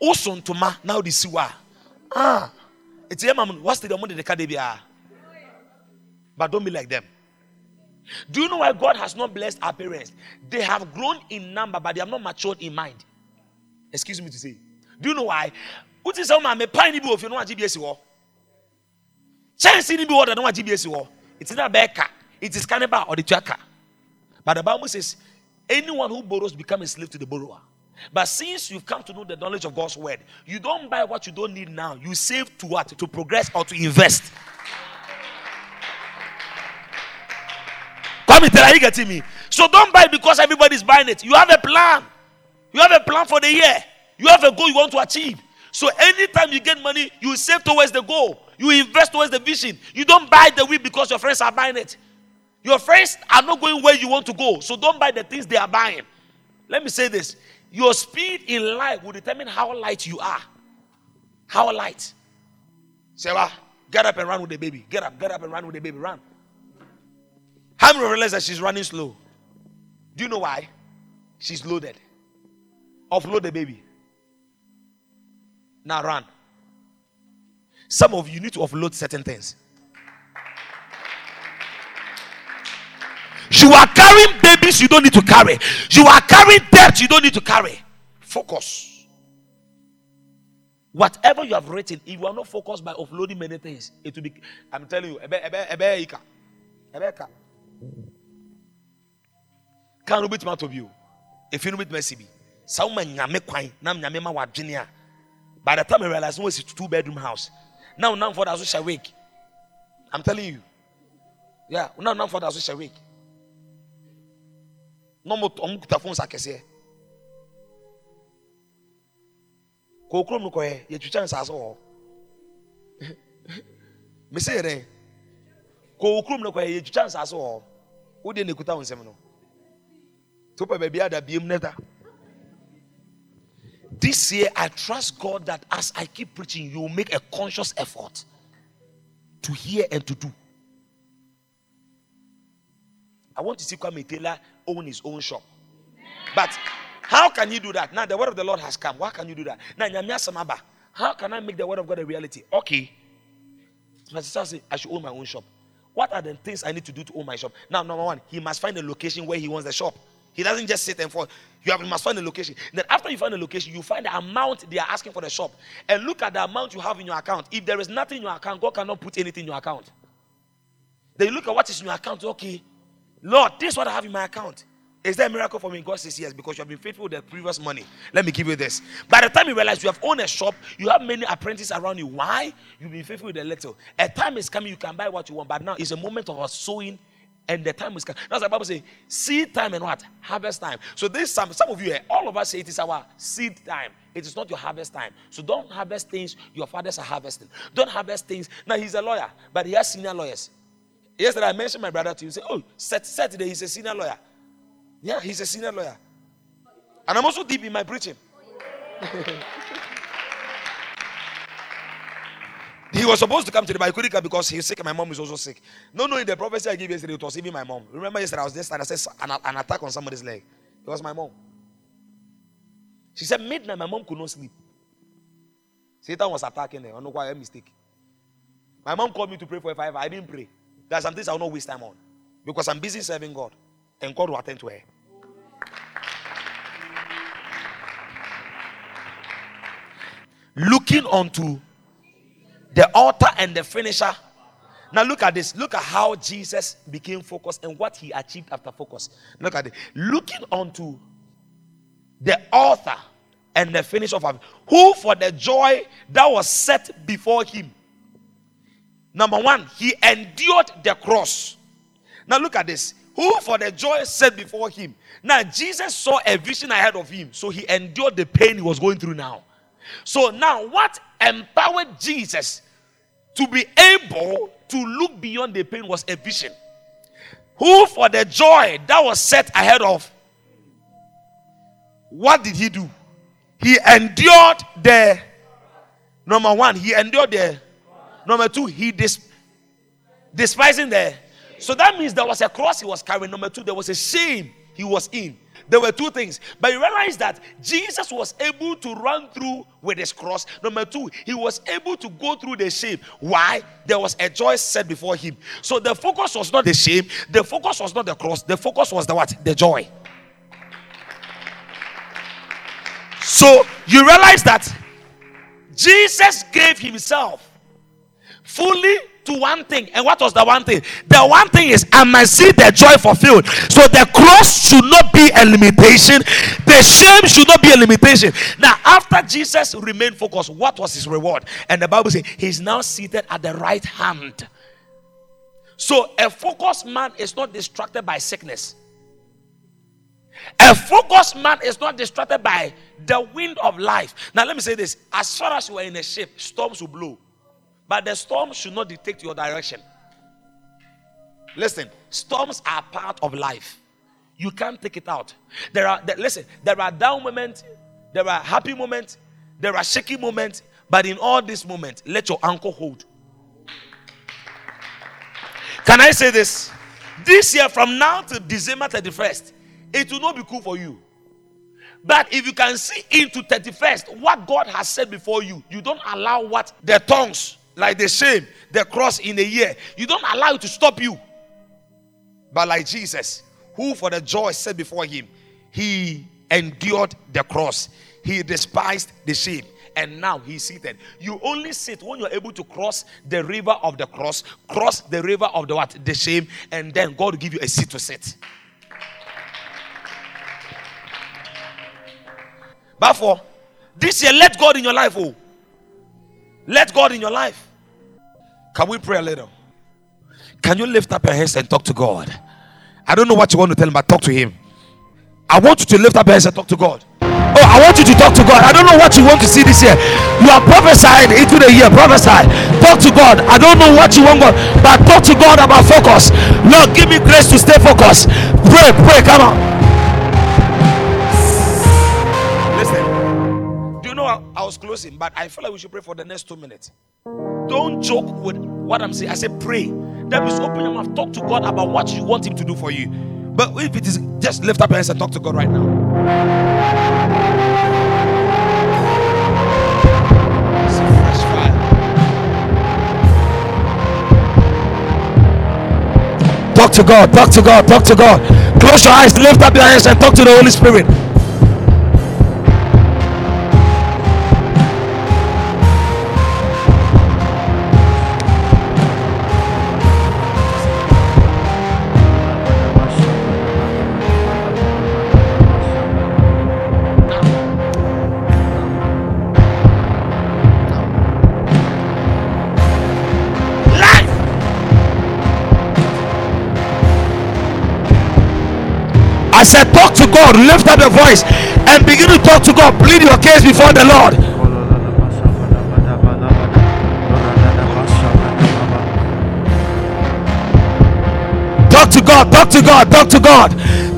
Also ntoma now the siwa ah it's your mom what's the money the car they but don't be like them. Do you know why God has not blessed our parents? They have grown in number but they have not matured in mind. Excuse me to say. Do you know why wotu sɛ ɔma mepan ni bi wɔ fie no wagye bi esi hɔ kyɛnse ni bi wɔ da no wagye bi esi hɔ eti na bɛɛ ka it is cannibal or the tuaka but the bible says anyone who borrows become a slave to the borrower. But since you've come to know the knowledge of god's word you don't buy what you don't need now. You save to what? To progress or to invest. Come tell are you getting me? So don't buy because everybody's buying it. You have a plan. You have a plan for the year. You have a goal you want to achieve so anytime you get money, you save towards the goal. You invest towards the vision. You don't buy the wheat because your friends are buying it. Your friends are not going where you want to go. So don't buy the things they are buying. Let me say this. Your speed in life will determine how light you are. How light. Sarah, get up and run with the baby. Get up, get up and run with the baby. Run. How many realize that she's running slow? Do you know why? She's loaded. Offload the baby. Now run. Some of you need to offload certain things. You are carrying babies you don't need to carry. You are carrying debt you don't need to carry. Focus. Whatever you have written, if you are not focused by offloading many things, it will be. I'm telling you, ebe ebe ebe ika, ebe ika. Can you beat out of you? If you know bit mercy be, some man nyame kwan, nam nyame ma wadwene by the time I realized it was a two bedroom house. Now, now for the social week. I'm telling you. Yeah, now, now for the social week. No more on kuta phone sakese. Ko krom no koye, ye twitwa nsase wo. Me say re. Ko krom no koye, ye twitwa nsase wo. Wo de ne kuta nsem no. Topa ba bia da biem neta this year, I trust God that as I keep preaching, you will make a conscious effort to hear and to do. I want to see Kwame Taylor own his own shop. But how can you do that? Now the word of the Lord has come. Why can you do that? Now, how can I make the word of God a reality? Okay. My sister said, I should own my own shop. What are the things I need to do to own my shop? Now, number one, he must find a location where he wants the shop. He doesn't just sit and fall. You, have, you must find a location. Then after you find a location, you find the amount they are asking for the shop. And look at the amount you have in your account. If there is nothing in your account, God cannot put anything in your account. Then you look at what is in your account. Okay, Lord, this is what I have in my account. Is there a miracle for me? God says yes, because you have been faithful with the previous money. Let me give you this. By the time you realize you have owned a shop, you have many apprentices around you. Why? You've been faithful with the little. A time is coming, you can buy what you want, but now it's a moment of sowing and the time is coming. That's the Bible says. Seed time and what? Harvest time. So this some some of you, all of us say it is our seed time. It is not your harvest time. So don't harvest things your fathers are harvesting. Don't harvest things. Now he's a lawyer, but he has senior lawyers. Yesterday I mentioned my brother to you. Say, oh, Saturday he's a senior lawyer. Yeah, he's a senior lawyer. And I'm also deep in my preaching. He was supposed to come to the but come because he's sick my mom is also sick. No, no, in the prophecy I gave yesterday, it was even my mom. Remember yesterday I was just and I said an, an attack on somebody's leg. It was my mom. She said midnight, my mom could not sleep. Satan was attacking her. I don't know why a mistake. My mom called me to pray for a five. I didn't pray. There are some things I will not waste time on because I'm busy serving God, and God will attend to her. Looking onto the author and the finisher. Now look at this. Look at how Jesus became focused and what he achieved after focus. Look at it. Looking onto the author and the finisher of who for the joy that was set before him. Number one, he endured the cross. Now look at this. Who for the joy set before him. Now Jesus saw a vision ahead of him, so he endured the pain he was going through now. So now, what empowered Jesus to be able to look beyond the pain was a vision. Who, for the joy that was set ahead of, what did he do? He endured the number one, he endured the number two, he dis, despising the. So that means there was a cross he was carrying. Number two, there was a shame he was in. There were two things. But you realize that Jesus was able to run through with his cross. Number two, he was able to go through the shame. Why? There was a joy set before him. So the focus was not the shame, the focus was not the cross, the focus was the what? The joy. So you realize that Jesus gave himself fully to one thing. And what was the one thing? The one thing is, I must see the joy fulfilled. So the cross should not be a limitation, the shame should not be a limitation. Now, after Jesus remained focused, what was his reward? And the Bible says he's now seated at the right hand. So a focused man is not distracted by sickness. A focused man is not distracted by the wind of life. Now, let me say this as far as you are in a ship, storms will blow. But the storm should not dictate your direction. Listen, storms are part of life. You can't take it out. There are there, listen, there are down moments, there are happy moments, there are shaky moments, but in all these moments, let your anchor hold. Can I say this? This year, from now to December 31st, it will not be cool for you. But if you can see into 31st what God has said before you, you don't allow what the tongues like the shame, the cross in a year. You don't allow it to stop you. But like Jesus, who for the joy set before him, he endured the cross, he despised the shame, and now he's seated. You only sit when you're able to cross the river of the cross, cross the river of the what? The shame, and then God will give you a seat to sit. For this year, let God in your life, oh. Let God in your life. Can we pray a little? Can you lift up your hands and talk to God? I don't know what you want to tell him, but talk to him. I want you to lift up your hands and talk to God. Oh, I want you to talk to God. I don't know what you want to see this year. You are prophesying into the year. Prophesy. Talk to God. I don't know what you want, God, but talk to God about focus. Lord, give me grace to stay focused. Pray, pray. Come on. I was closing, but I feel like we should pray for the next two minutes. Don't joke with what I'm saying. I say pray. That means open your mouth. Talk to God about what you want Him to do for you. But if it is just lift up your hands and talk to God right now. Talk to God, talk to God, talk to God. Close your eyes, lift up your hands, and talk to the Holy Spirit. I said, talk to God, lift up your voice, and begin to talk to God. Plead your case before the Lord. Talk to God, talk to God, talk to God,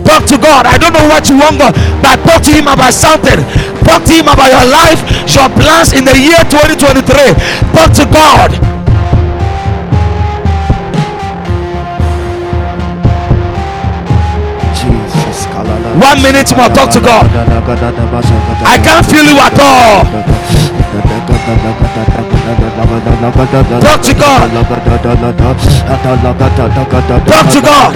talk to God. I don't know what you want, but talk to Him about something. Talk to Him about your life, your plans in the year 2023. Talk to God. One minute more, talk to God. I can't feel you at all. Talk to God.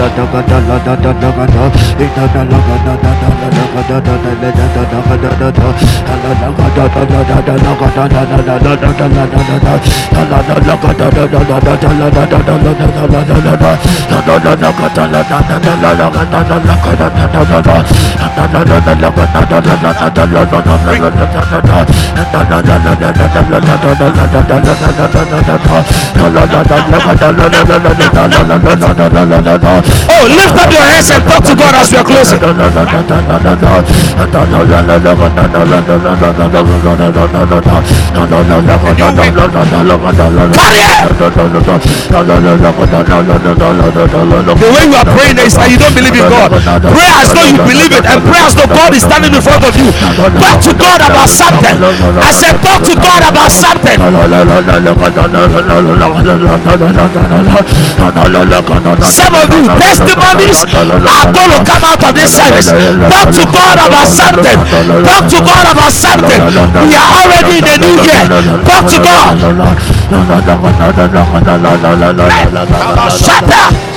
Oh, lift up your hands and talk to God as we are closing. The way you are praying is that you don't believe in God. Pray as though you believe it, and pray as though God is standing in front of you. Talk to God about something. I said, talk to God about something. Some of you testimonies are going to come out of this service. Talk to God about something. Talk to God about something. We are already in the new year. Talk to God. Shut up.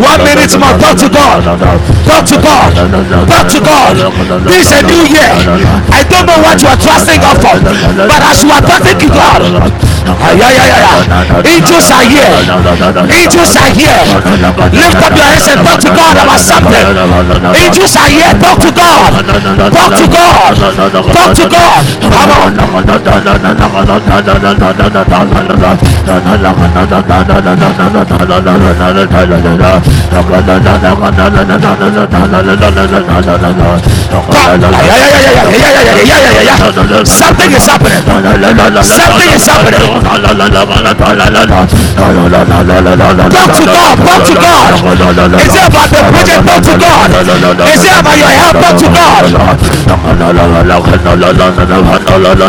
One minute more. Talk to God. Talk to God. Talk to God. This is a new year. I don't know what you are trusting God for, but as you are talking to God, angels are here. Angels are here. Lift up your hands and talk to God about something. Angels are here. Talk to God. Talk to God. Talk to God. Come on. Something is happening. Something is happening. Talk to God. Talk to God. Is it about the project? Talk to God. Is it about your health? Talk to God.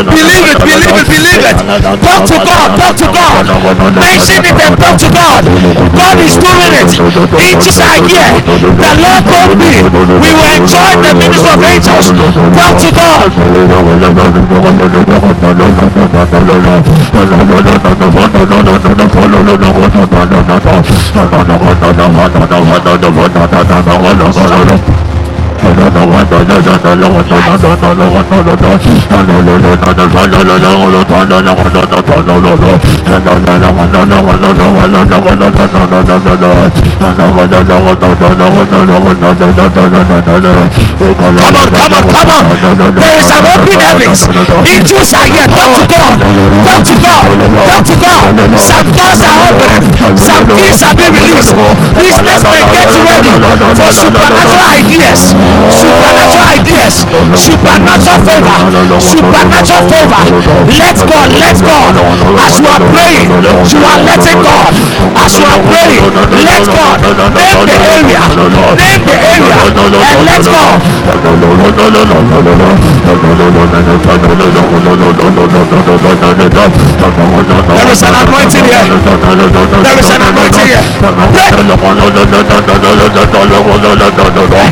Believe it. Believe it. Believe it. Talk to God. Talk to God. Mention it and talk to God. God is doing it. Angels are here. The Lord told me we will enjoy the ministry of angels. Talk to God. come on, come on. There is an open heavens. Angels are here. Talk to God. Talk to God. Talk to God. Some doors are open. Some keys are being released. Businessmen get ready for supernatural ideas. Supernatural ideas. Supernatural favor. Supernatural favor. Let God. Let God. As you are praying, you are letting God. As you are praying, let God. Name the area. Name the area. And let God. There is an anointing here. There is an anointing here. Pray.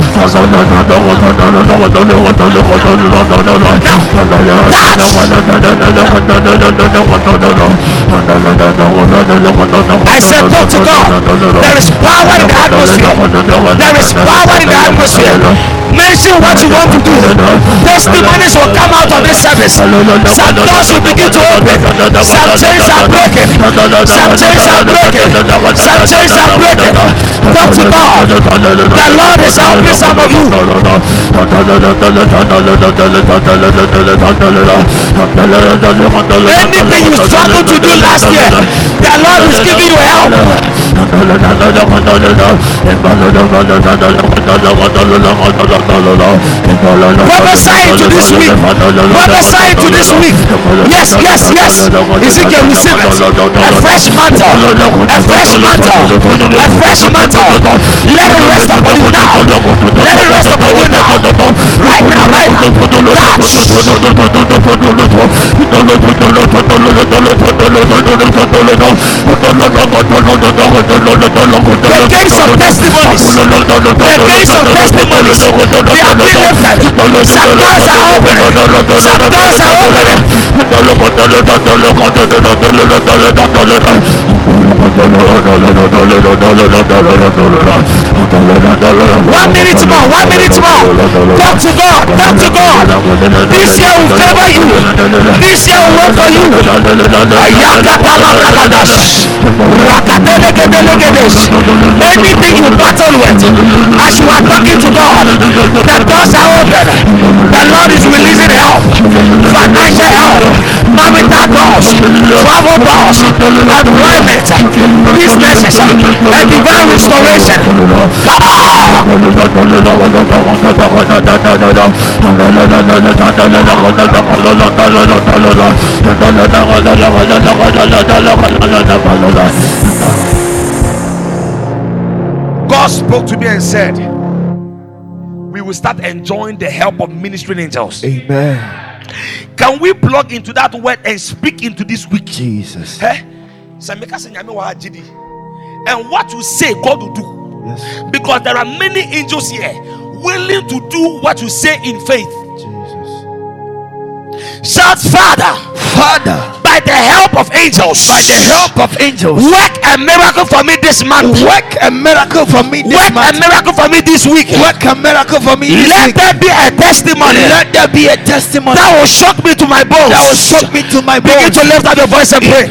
I said, go to God. There is power in the atmosphere. There is power in the atmosphere. Mention what you want to do. Testimonies will come out of this service. Some doors will begin to open. Some chains are broken. Some chains are broken. Some chains are broken. Talk to God. The Lord is helping some of you. Anything you struggled to do last year, the Lord is giving you help. Prophesy into this week. Prophesy into this week. Yes, yes, yes. Ezekiel, receive it. A fresh mantle. A fresh mantle. A fresh mantle. Let it rest upon you now. Let it rest upon you now. Right now. right hand. The of testimonies. Of. They are opening. Some are. One minute more. One minute more. Talk to God. Talk to God. This year will favor you. This year will work for you. Anything you battle with, as you are talking to God, the doors are open. The Lord is releasing travel doors, employment, businesses, and uh, divine restoration. God spoke to me and said, We will start enjoying the help of ministering angels. Amen. Can we plug into that word and speak into this week? Jesus. Eh? Sɛ meka sɛ nyame wɔ ha gye. And what you say, God will do. Yes. Because there are many angels here willing to do what you say in faith. Jesus. Shout, Father, Father, the help of angels, by the help of angels, work a miracle for me this month. work a miracle for me this Work a miracle for me this week. Work a miracle for me this Let week. there be a testimony Let there be a testimony that will shock me to my bones. that will shock me to my bones. Begin to lift up your voice and pray.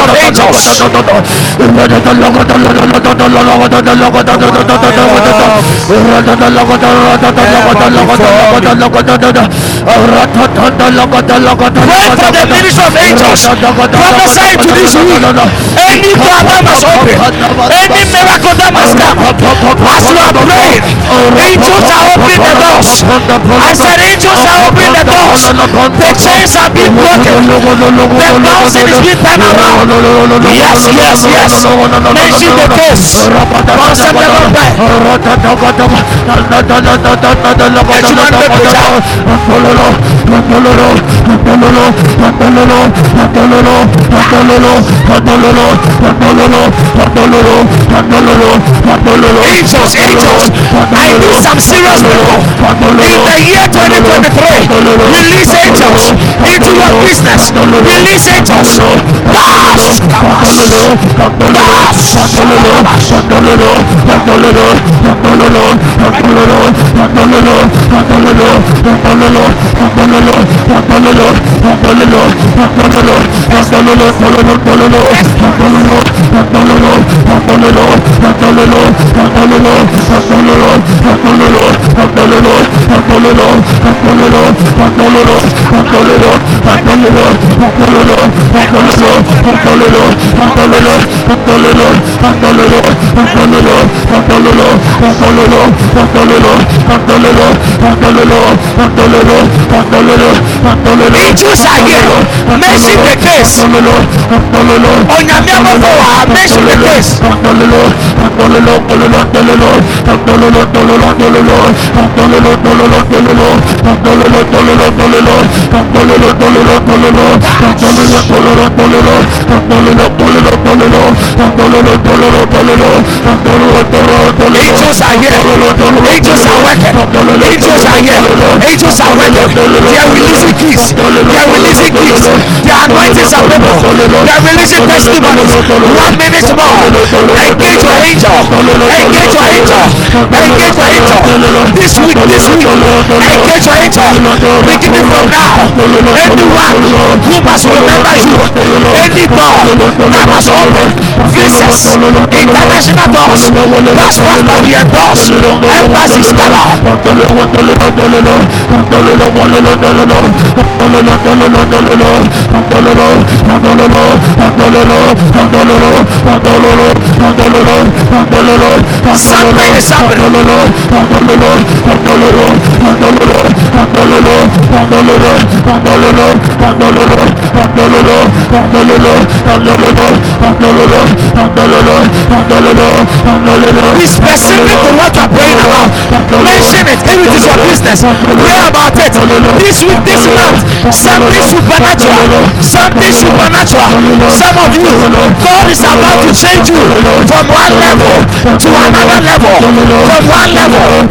Of angels. You are opening doors. I said, angels are opening doors. The chains are being broken. The mountain is being turned around. Yes, yes, yes. Mention the case. Concept never die. Ejumani Bekoja. Angels, angels. I need some serious people. In the year 2023, release angels into your business. Release angels. Acoloró, acoloró, acoloró, acoloró, Messi de Cres. Messi de Cres. Angels are here. Angels are working. Angels are here. Angels are working. They are releasing keys. They are releasing keys. They are anointing some people. They are releasing testimonies. One minute more. Engage your angel. Engage your angel. Engage your angel. This week, this week. Engage your angel. Beginning from now. Anyone who must remember you. Any that must open. Visas. International doors. Passport career doors. Embassies cover. Pandololo, Pandololo, Pandololo, Pandololo, Pandololo, be specific to what you're praying about. Mention it. If it is your business, pray about it. This week, this month, something supernatural. Something supernatural. Some of you, God is about to change you from one level to another level. From one level.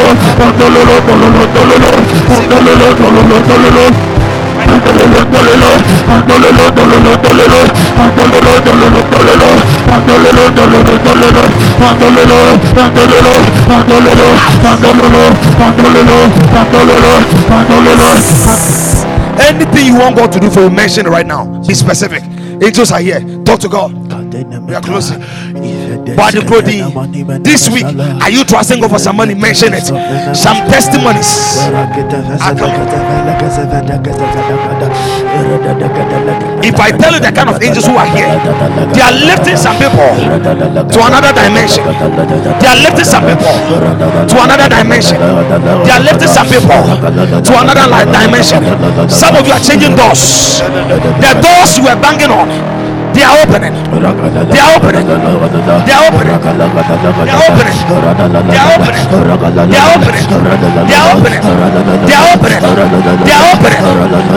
Anything you want God to do for you, mention right now. Be specific. Angels are here. Talk to God. We are closing. Body clothing. This week, are you trusting God for some money? Mention it. Some testimonies. If I tell you the kind of angels who are here, they are lifting some people to another dimension. They are lifting some people to another dimension. They are lifting some people to another dimension. Some of you are changing doors. The doors you were banging on, they are opening. They are opening. They are opening. They are opening. They are opening. They are opening. They are opening. They are opening. They are opening.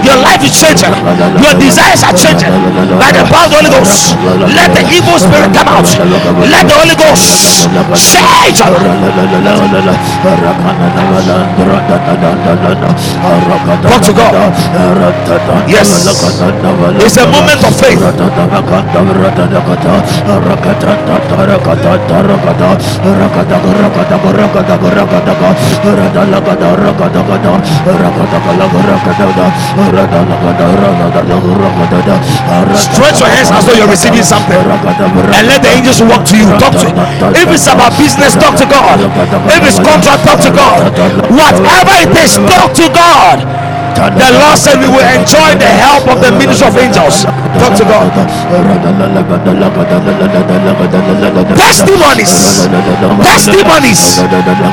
Your life is changing. Your desires are changing. By the power of the Holy Ghost. Let the evil spirit come out. Let the Holy Ghost change. Talk to God. Yes. It's a moment of faith. Stretch your hands as though you're receiving something. And let the angels walk to you. Talk to If it's about business, talk to God. If it's contract, talk to God. Whatever it is, talk to God. The Lord said we will enjoy the help of the ministry of angels. Talk to God. Testimonies. Testimonies.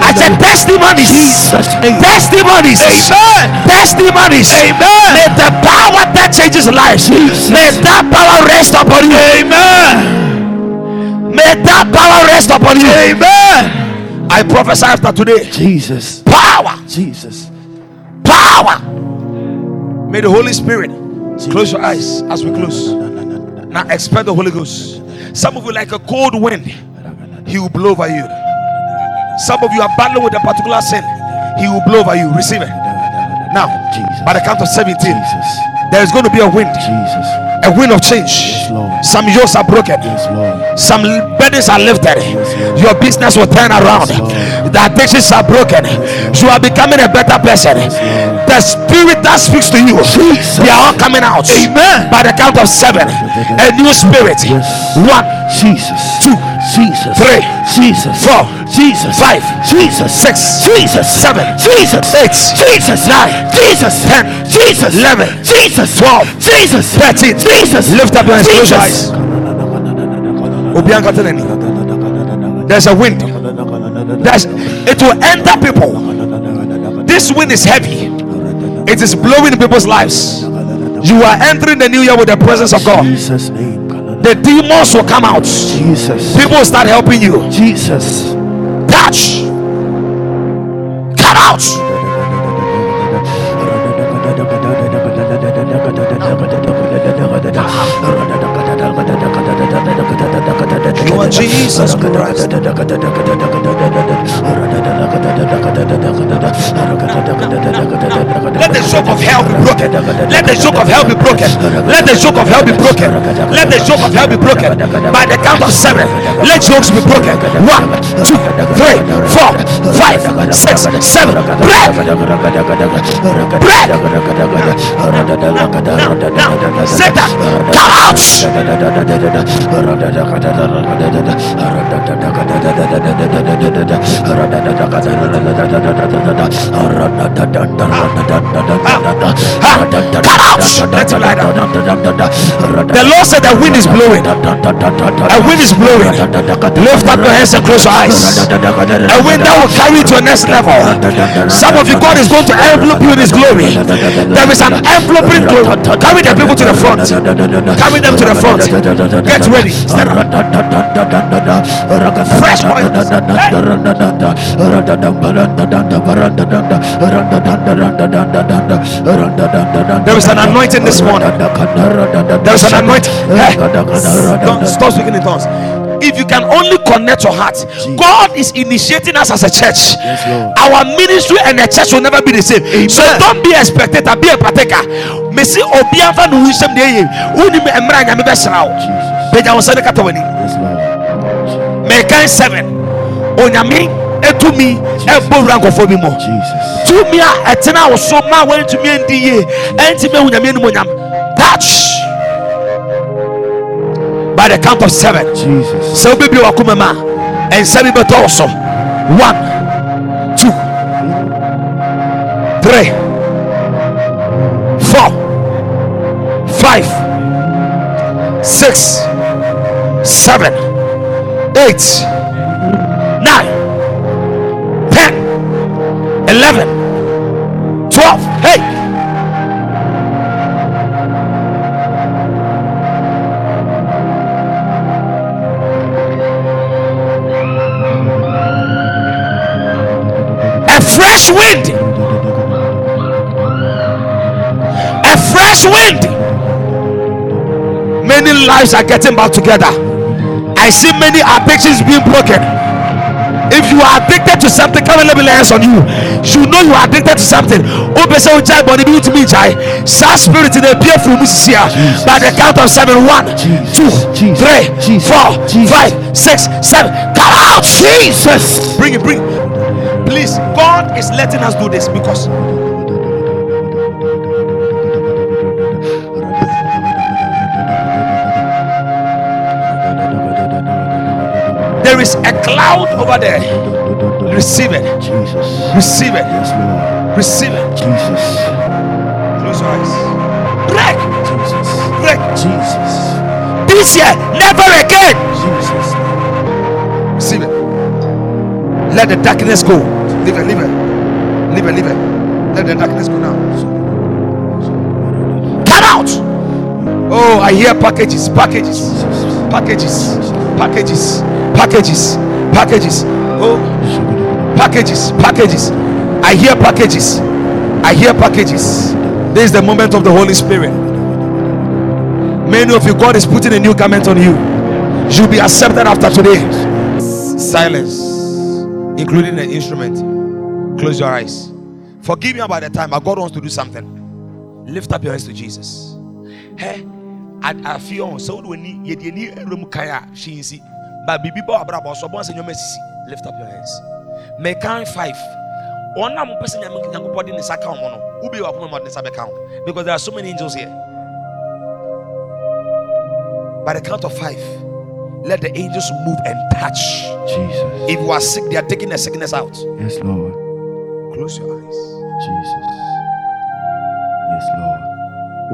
I said testimonies. Testimonies. Amen. Testimonies. Amen. May the power that changes lives. May that power rest upon you. Amen. May that power rest upon you. Amen. I prophesy after today. Jesus. Power. Jesus. Power. May the Holy Spirit close your eyes as we close. Now expect the Holy Ghost. Some of you like a cold wind, He will blow over you. Some of you are battling with a particular sin, He will blow over you. Receive it. Now, Jesus. by the count of 17, there is going to be a wind, Jesus. a wind of change. Lord. Some yokes are broken. Yes. Some burdens are lifted. Lord. Your business will turn around. The addictions are broken. You are becoming a better person. The spirit that speaks to you, Jesus. they are all coming out. Amen. By the count of seven, a new spirit. Yes. One, Jesus. two, Jesus. three, Jesus. four, Jesus. five, Jesus. six, Jesus. seven, Jesus. eight, Jesus. nine, Jesus. ten, Jesus. eleven, Jesus. twelve, Jesus. thirteen. Jesus. Lift up your hands. Close your Jesus. eyes. There's a wind. That's, it will enter people. This wind is heavy, it is blowing people's lives. You are entering the new year with the presence of God. The demons will come out. Jesus. People will start helping you. Jesus. Touch. Cut out. Lord Jesus Christ. Let the yoke of hell be broken. Let the yoke of hell be broken. Let the yoke of hell be broken. Let the yoke of hell be broken. By the count of seven, let yokes be broken. One, two, three, four, five, six, seven. Break. Break. Now, now, Satan, come out. The Lord said the wind is blowing. A wind is blowing. Lift up your hands and close your eyes. A wind that will carry you to a next level. Some of you, God is going to envelop you in His glory. There is an enveloping glory. Carry the people to the front. Carry them to the front. Get ready. Fresh oil. There is an anointing this morning. There is an anointing. Eh, hey, don't stop speaking in tongues. If you can only connect your heart, God is initiating us as a church. Yes. Our ministry and the church will never be the same. So don't be a spectator, be a partaker. Messi obianfa no wisdom de. Uni me emra nya me besra wo. Beja wo sene kata wani. Yes, Lord. Mekan 7. Onyame etumi ebo wura nkofo bi. Jesus. tumi a ɛtena wo so ma wɔntumi andi yie ɛntumi ahu nyame anim onyam touch by the count of seven sɛ wobɛbie wakoma ma ɛnsa bi bɛtɔ wo so one two three four five six seven eight 11 12 hey. A fresh wind. A fresh wind. Many lives are getting back together. I see many addictions being broken if you are addicted to something come and let me lay hands on you you know you are addicted to something o bẹ sẹ o jai bọ ni bi o ti mi jai sa spirit dey appear from mu sisi by the count of seven one two three four five six seven Jesus. three Jesus. four Jesus. five six seven come out Jesus. bring it bring it please god is letting us do this because there is a cloud over there. Receive it. Jesus. receive it. Yes, Lord. receive it. Jesus. close your eyes. Break. Jesus. break. Jesus. this year never again. Jesus. receive it. Let the darkness go. Leave it leave it. Leave it leave it. Let the darkness go now. Come out. Oh i hear packages packages. Packages. Packages packages packages oh packages packages i hear packages i hear packages this is the moment of the holy spirit many of you god is putting a new garment on you you'll be accepted after today silence including the instrument close your eyes forgive me about the time but god wants to do something lift up your hands to jesus hey I, feel so when you room kaya she see but bibi ba abraba so bon se nyoma sisi lift up your hands mekan 5 One pese nyame nyankopɔ de ne sa ka mo no ubi wa ko mo de ne sa be ka wo. because there are so many angels here by the count of 5 let the angels move and touch Jesus. if you are sick they are taking the sickness out Yes, Lord. close your eyes Jesus. Yes, Lord.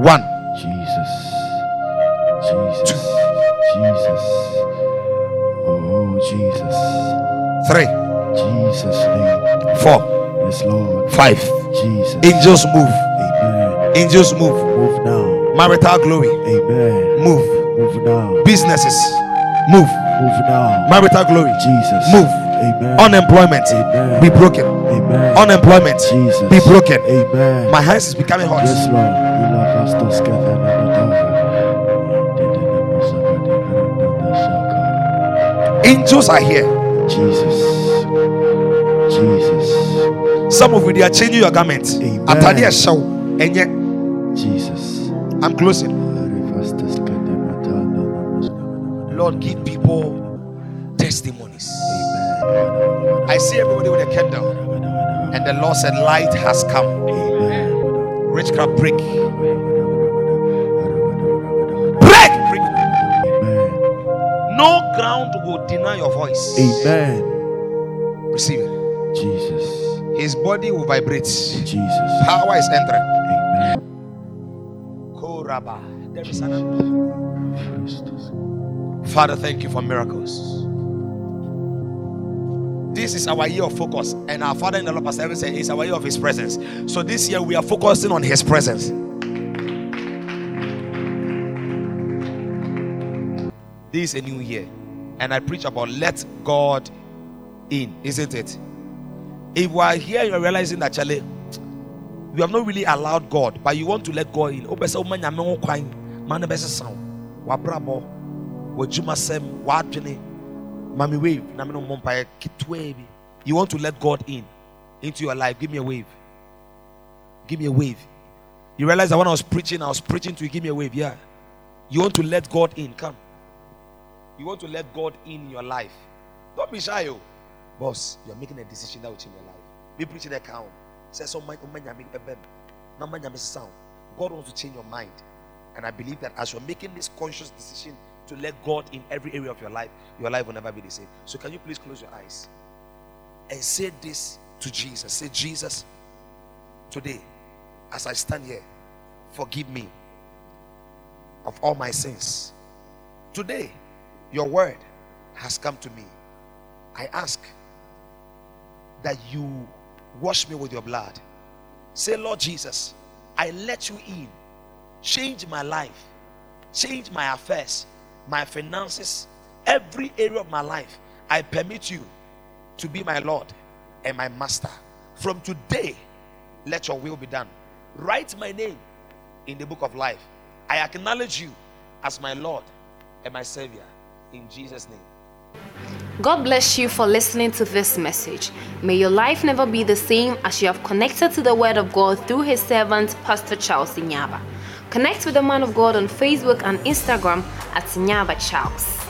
one Jesus. Jesus. Jesus. Jesus. three Jesus' name. four Yes, Lord. five Jesus. angels move Amen. angels move Move now. marital glory Amen. move Move now. businesses move Move now. marital glory Jesus. Move. Amen. unemployment Amen. be broken Amen. unemployment Jesus. be broken Amen. my hands is becoming hot Yes, Lord. We love us Angels are here. Jesus. Jesus. Some of you they are changing your garments. Amen. Ɛhyɛ wo, ɛnyɛ. Jesus. I'm closing. Lord, give people testimonies. I see everybody with a candle, and the Lord said, Light has come. Amen. Witchcraft break. Break! No ground will deny your voice. Amen. Receive it. Jesus. His body will vibrate. Jesus. Power is entering. Amen. Koraba. There is an. Father, thank you for miracles. This is our year of focus, and our Father in the Lord, Pastor Evan said, it's our year of His presence. So this year we are focusing on His presence. Is a new year, and I preach about let God in, isn't it? If we are here, you're realizing that Charlie, we have not really allowed God, but you want to let God in. Open say, "Woman, nyame ho kwan, man na bɛsɛ saw. Wabrabɔ, wadwumasɛm, wadwene, mami wave, na me no mmɔ mpaeɛ ketewa bi. You want to let God in into your life. Give me a wave. Give me a wave. You realize that when I was preaching, I was preaching to you. Give me a wave. Yeah. You want to let God in. Come. You want to let God in your life. Don't be shy, oh. Boss, you're making a decision that will change your life. Be preaching a cow. Say so my sound. God wants to change your mind. And I believe that as you're making this conscious decision to let God in every area of your life, your life will never be the same. So can you please close your eyes and say this to Jesus? Say, Jesus, today, as I stand here, forgive me of all my sins. Today, your word has come to me. I ask that you wash me with your blood. Say, Lord Jesus, I let you in. Change my life, change my affairs, my finances, every area of my life. I permit you to be my Lord and my Master. From today, let your will be done. Write my name in the book of life. I acknowledge you as my Lord and my Savior. In Jesus' name. God bless you for listening to this message. May your life never be the same as you have connected to the Word of God through His servant, Pastor Charles Inyaba. Connect with the man of God on Facebook and Instagram at Inyaba Charles.